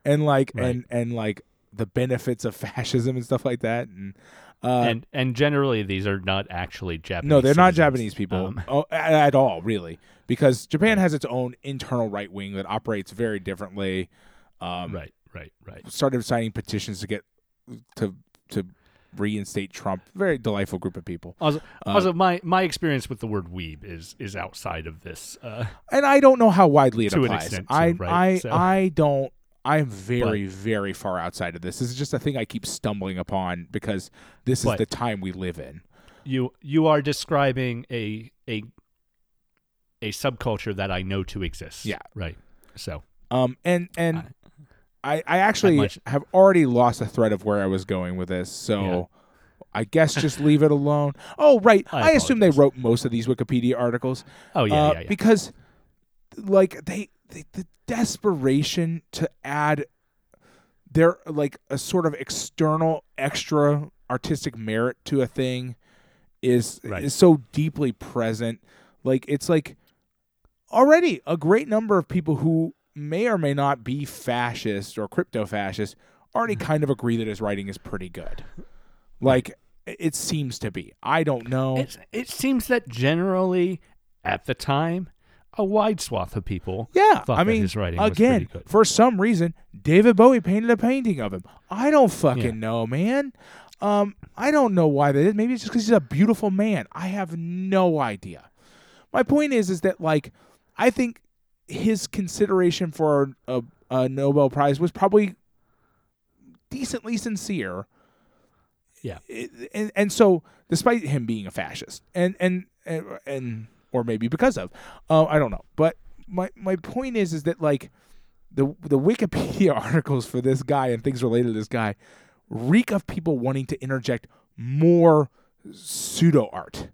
and like Right. and and like the benefits of fascism and stuff like that, and. Uh, and and generally these are not actually Japanese. no, they're not. Japanese people Um, oh, a- at all, really, because Japan has its own internal right wing that operates very differently. Um, right, right, right. Started signing petitions to get to to reinstate Trump. Very delightful group of people. Also, Uh, also, my my experience with the word weeb is is outside of this. Uh, and I don't know how widely it To an applies. extent, too, I right? I So- I don't. I'm very very far outside of this. This is just a thing I keep stumbling upon because this is the time we live in. you you are describing a a a subculture that I know to exist. Yeah. Right. So Um, and and I- I, I actually have already lost the thread of where I was going with this, so Yeah. I guess just leave it alone. Oh, right. I I, assume they wrote most of these Wikipedia articles. oh yeah uh, yeah yeah. Because, like, they, they the desperation to add their like a sort of external extra artistic merit to a thing is Right. is so deeply present. Like it's like already a great number of people who may or may not be fascist or crypto fascist already Mm-hmm. kind of agree that his writing is pretty good. Like it seems to be. I don't know. It's, it seems that generally at the time a wide swath of people yeah, I mean, his writing was again, pretty good. for some reason, David Bowie painted a painting of him. I don't fucking Yeah. know, man. Um, I don't know why that is. Maybe it's just because he's a beautiful man. I have no idea. My point is, is that like, I think his consideration for a, a Nobel Prize was probably decently sincere. Yeah. And and so despite him being a fascist and and and, and or maybe because of uh, I don't know but my my point is is that like the the Wikipedia articles for this guy and things related to this guy reek of people wanting to interject more pseudo art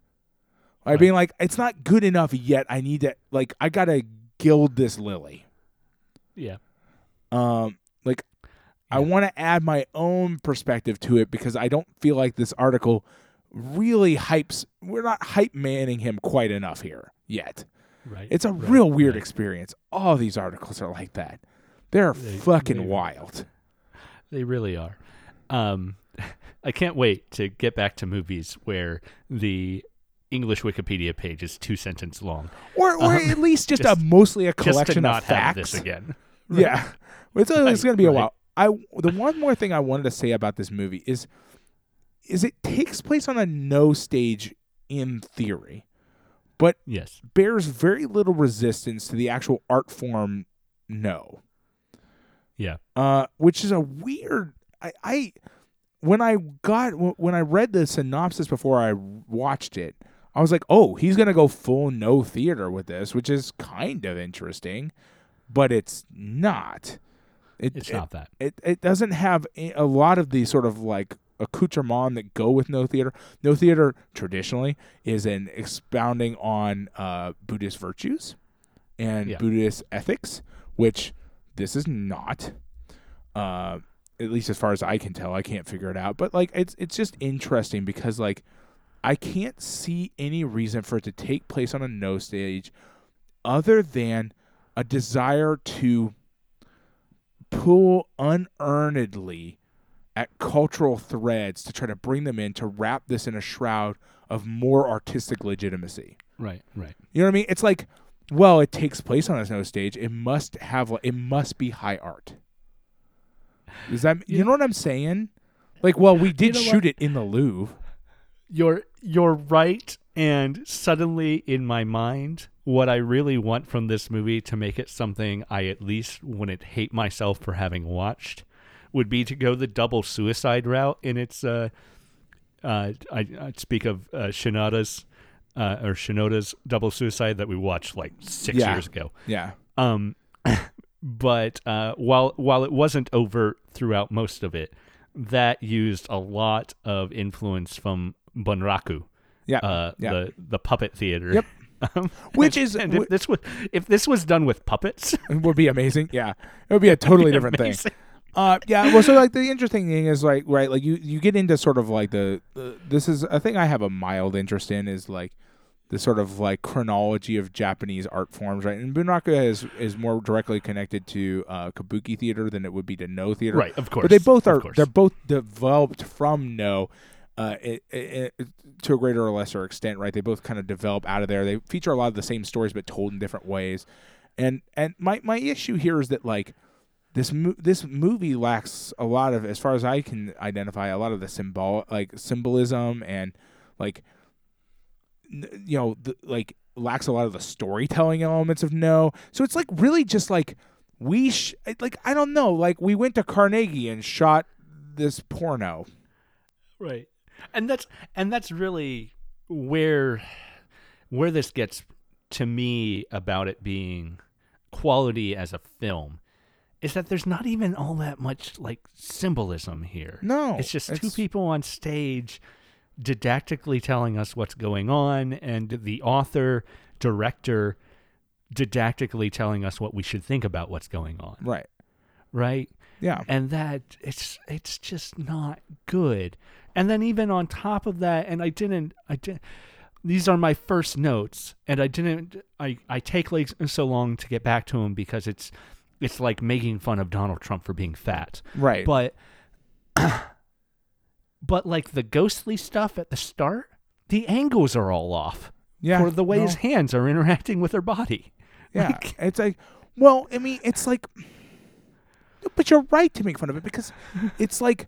Right. being like it's not good enough yet I need to like I gotta gild this lily yeah um like I want to add my own perspective to it because I don't feel like this article really hypes we're not hype manning him quite enough here yet. right It's a right, real weird right. experience. All these articles are like that. They're They- fucking they- wild. They really are. Um, I can't wait to get back to movies where the English Wikipedia page is two sentence long. Or or Um, at least just, just- a mostly a collection not of have facts. this again. Yeah. It's, it's going to be a right. while. I the one more thing I wanted to say about this movie is is it takes place on a Noh stage in theory. But yes. bears very little resistance to the actual art form no Yeah. uh, which is a weird. I, I when I got when I read the synopsis before I watched it, I was like, oh, he's gonna go full Noh theater with this, which is kind of interesting, but it's not. It, It's it- not that. It it doesn't have a a lot of the sort of like accoutrement that go with Noh theater. Noh theater traditionally is an expounding on uh, Buddhist virtues and Yeah. Buddhist ethics, which this is not. Uh, at least as far as I can tell, I can't figure it out. But like, it's it's just interesting because like, I can't see any reason for it to take place on a Noh stage, other than a desire to pull unearnedly at cultural threads to try to bring them in to wrap this in a shroud of more artistic legitimacy. Right. Right. You know what I mean? It's like, well, it takes place on a snow stage. It must have, it must be high art. Does that, you You- know what I'm saying? Like, well, we did know shoot it in the Louvre. You're you're right, and suddenly in my mind, what I really want from this movie to make it something I at least wouldn't hate myself for having watched would be to go the double suicide route in its uh uh I, I speak of uh, Shinoda's uh, or Shinoda's double suicide that we watched like 6 Yeah. years ago. Yeah. Um, but uh, while while it wasn't overt throughout most of it, that used a lot of influence from Bunraku, Yeah. uh, yeah. the the puppet theater. Yep. Um, Which and- is- and if this was if this was done with puppets, It would be amazing. Yeah. It would be a totally different thing. Uh, yeah. Well, so like the interesting thing is like right, like you you get into sort of like the, the this is a thing I have a mild interest in is like the sort of like chronology of Japanese art forms, right? And Bunraku is is more directly connected to uh, kabuki theater than it would be to Noh theater, Right, of course. But they both are. they're both developed from Noh. Uh, it, it, to a greater or lesser extent, right? They both kind of develop out of there. They feature a lot of the same stories, but told in different ways. And and my my issue here is that like this mo- this movie lacks a lot of, as far as I can identify, a lot of the symbol like symbolism and like you know the, like lacks a lot of the storytelling elements of Noh. So it's like really just like we sh- like I don't know like we went to Carnegie and shot this porno. right and that's and that's really where where this gets to me about it being quality as a film is that there's not even all that much like symbolism here No, it's just two people on stage didactically telling us what's going on and the author director didactically telling us what we should think about what's going on Right. right Yeah. and that it's it's just not good and then even on top of that and i didn't i did these are my first notes and i didn't i i take like so long to get back to them because it's it's like making fun of donald trump for being fat Right. but but like the ghostly stuff at the start the angles are all off yeah. for the way no. his hands are interacting with her body Yeah, Like- it's like, well, I mean, it's like, but you're right to make fun of it because it's like,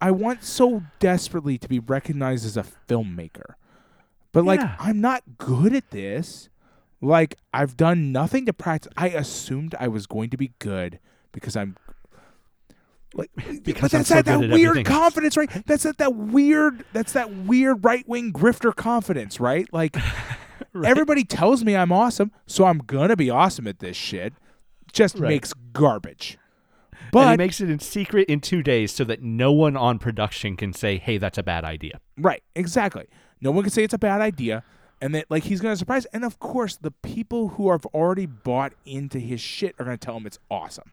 I want so desperately to be recognized as a filmmaker, but like, Yeah. I'm not good at this. Like, I've done nothing to practice. I assumed I was going to be good because I'm. Like, Because but that's so that, that weird confidence, right? That's that, that weird. That's that weird right wing grifter confidence, right? Like, Right. Everybody tells me I'm awesome, so I'm gonna be awesome at this shit. Just Right. makes garbage. And he makes it in secret in two days so that no one on production can say, "Hey, that's a bad idea." right, exactly. No one can say it's a bad idea, and that like he's gonna surprise. And of course, the people who have already bought into his shit are gonna tell him it's awesome.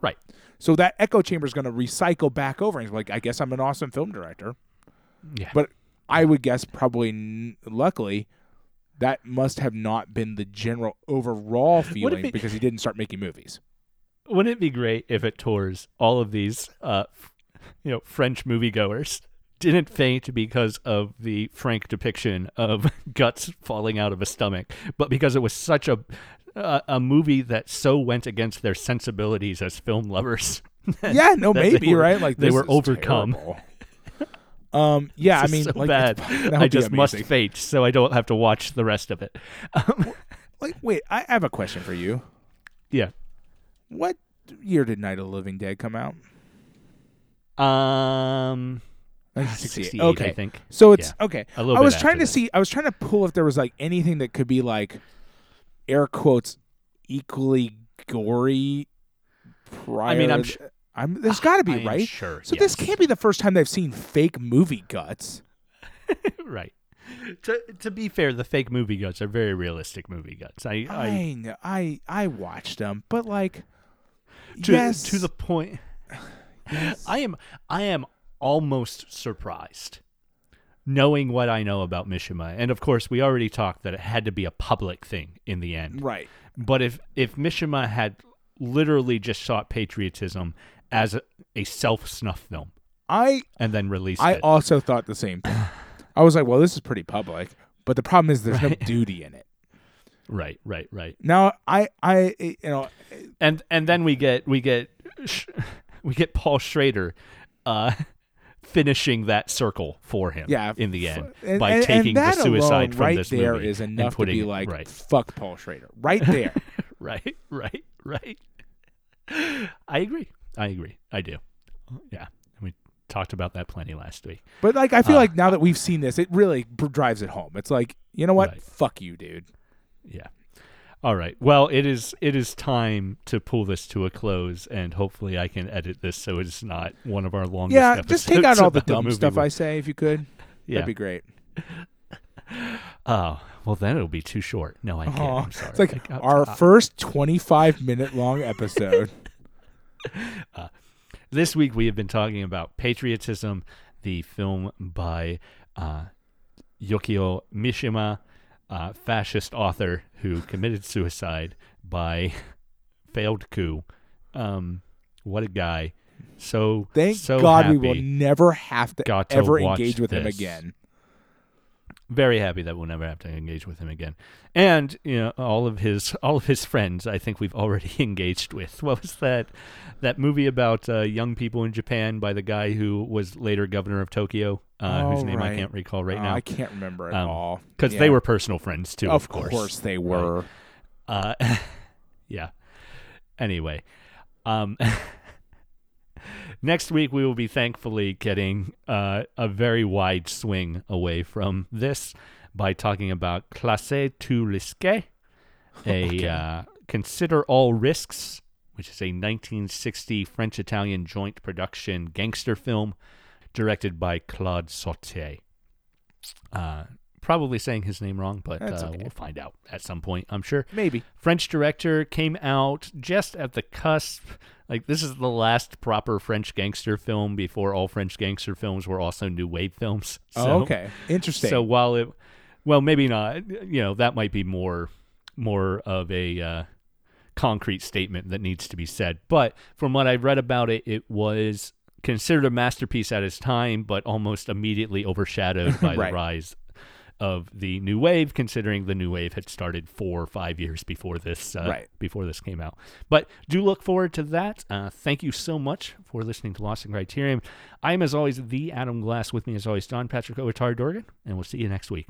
Right. So that echo chamber is gonna recycle back over, and he's like, I guess I'm an awesome film director. Yeah. But I would guess probably, n- luckily, that must have not been the general overall feeling be- because he didn't start making movies. Wouldn't it be great if it Tours all of these, uh, you know, French moviegoers didn't faint because of the frank depiction of guts falling out of a stomach, but because it was such a a, a movie that so went against their sensibilities as film lovers. yeah, no, maybe were- right. Like they were overcome. um, yeah, I mean, so like, bad. I just must faint so I don't have to watch the rest of it. Um, Like, wait, I have a question for you. yeah. What year did Night of the Living Dead come out? Um, 1968. 68, Okay. I think. So it's okay. A little I was trying to that. see. I was trying to pull if there was like anything that could be like, air quotes, equally gory. Prior, I mean, I'm sh- I'm. There's got to be I right. Sure. So this can't be the first time they've seen fake movie guts. right. To to be fair, the fake movie guts are very realistic movie guts. I, I I I I watched them, but like, to yes, to the point. yes. I am I am almost surprised knowing what I know about Mishima. And of course, we already talked that it had to be a public thing in the end. right. But if if Mishima had literally just sought patriotism as a, a self snuff film I and then released I it, also thought the same thing. I was like, well, this is pretty public, but the problem is there's Right. no duty in it. Right, right, right. Now, I I you know And and then we get we get we get Paul Schrader uh finishing that circle for him yeah in the end and- by and- taking and the suicide from right this there movie is and enough to be like right. fuck Paul Schrader right there. right, right, right. I agree. I agree. I do. Yeah. We talked about that plenty last week. but like I feel Uh, like now that we've seen this, it really drives it home. It's like you know what? Right. Fuck you, dude. Yeah. All right. Well, it is it is time to pull this to a close, and hopefully, I can edit this so it's not one of our longest. Yeah, just take out all the dumb stuff I say if you could. Yeah. That'd be great. Oh, well, then it'll be too short. No, I can't. I'm sorry. It's like got- our uh, first 25 minute long episode. This week we have been talking about Patriotism, the film by uh, Yukio Mishima, uh, fascist author who committed suicide by failed coup. Um, what a guy! So Thank so God we will never have to got to ever engage with him again. Very happy that we'll never have to engage with him again. And you know, all of his all of his friends, I think we've already engaged with. What was that that movie about uh, young people in Japan by the guy who was later governor of Tokyo, uh, whose Oh, name I can't recall right Uh, now, I can't remember at Um, all. because Yeah. they were personal friends too. Of, Of course, they Right. were. Uh, yeah. Anyway, um, next week we will be thankfully getting uh, a very wide swing away from this by talking about Classe tous risques, a Okay. uh, Consider All Risks, which is a 1960 French-Italian joint production gangster film directed by Claude Sautet. Uh, probably saying his name wrong, but uh, okay. we'll find out at some point, I'm sure. Maybe. French director came out just at the cusp. Like this is the last proper French gangster film before all French gangster films were also new wave films. So, oh, okay. Interesting. So while it, well, maybe not. You know, that might be more, more of a uh, concrete statement that needs to be said. But from what I've read about it, it was considered a masterpiece at its time, but almost immediately overshadowed by Right. the rise of the new wave, considering the new wave had started four or five years before this uh, Right. before this came out. But do look forward to that. Uh, thank you so much for listening to Lost in Criterion. I am, as always, the Adam Glass. With me, as always, Don Patrick Owatar Dorgan, and we'll see you next week.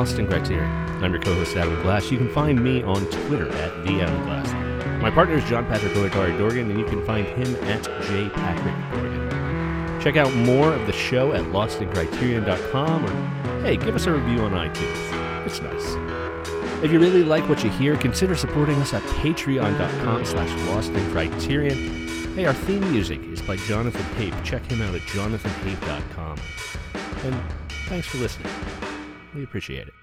Lost in Criterion. I'm your co-host Adam Glass. You can find me on Twitter at the Adam Glass. My partner is John Patrick Oatari Dorgan, and you can find him at J Patrick Dorgan. Check out more of the show at lostincriterion.com, or hey, give us a review on iTunes. It's nice. If you really like what you hear, consider supporting us at patreon.com slash lostincriterion. Hey, our theme music is by Jonathan Pape. Check him out at jonathanpape.com. And thanks for listening. We appreciate it.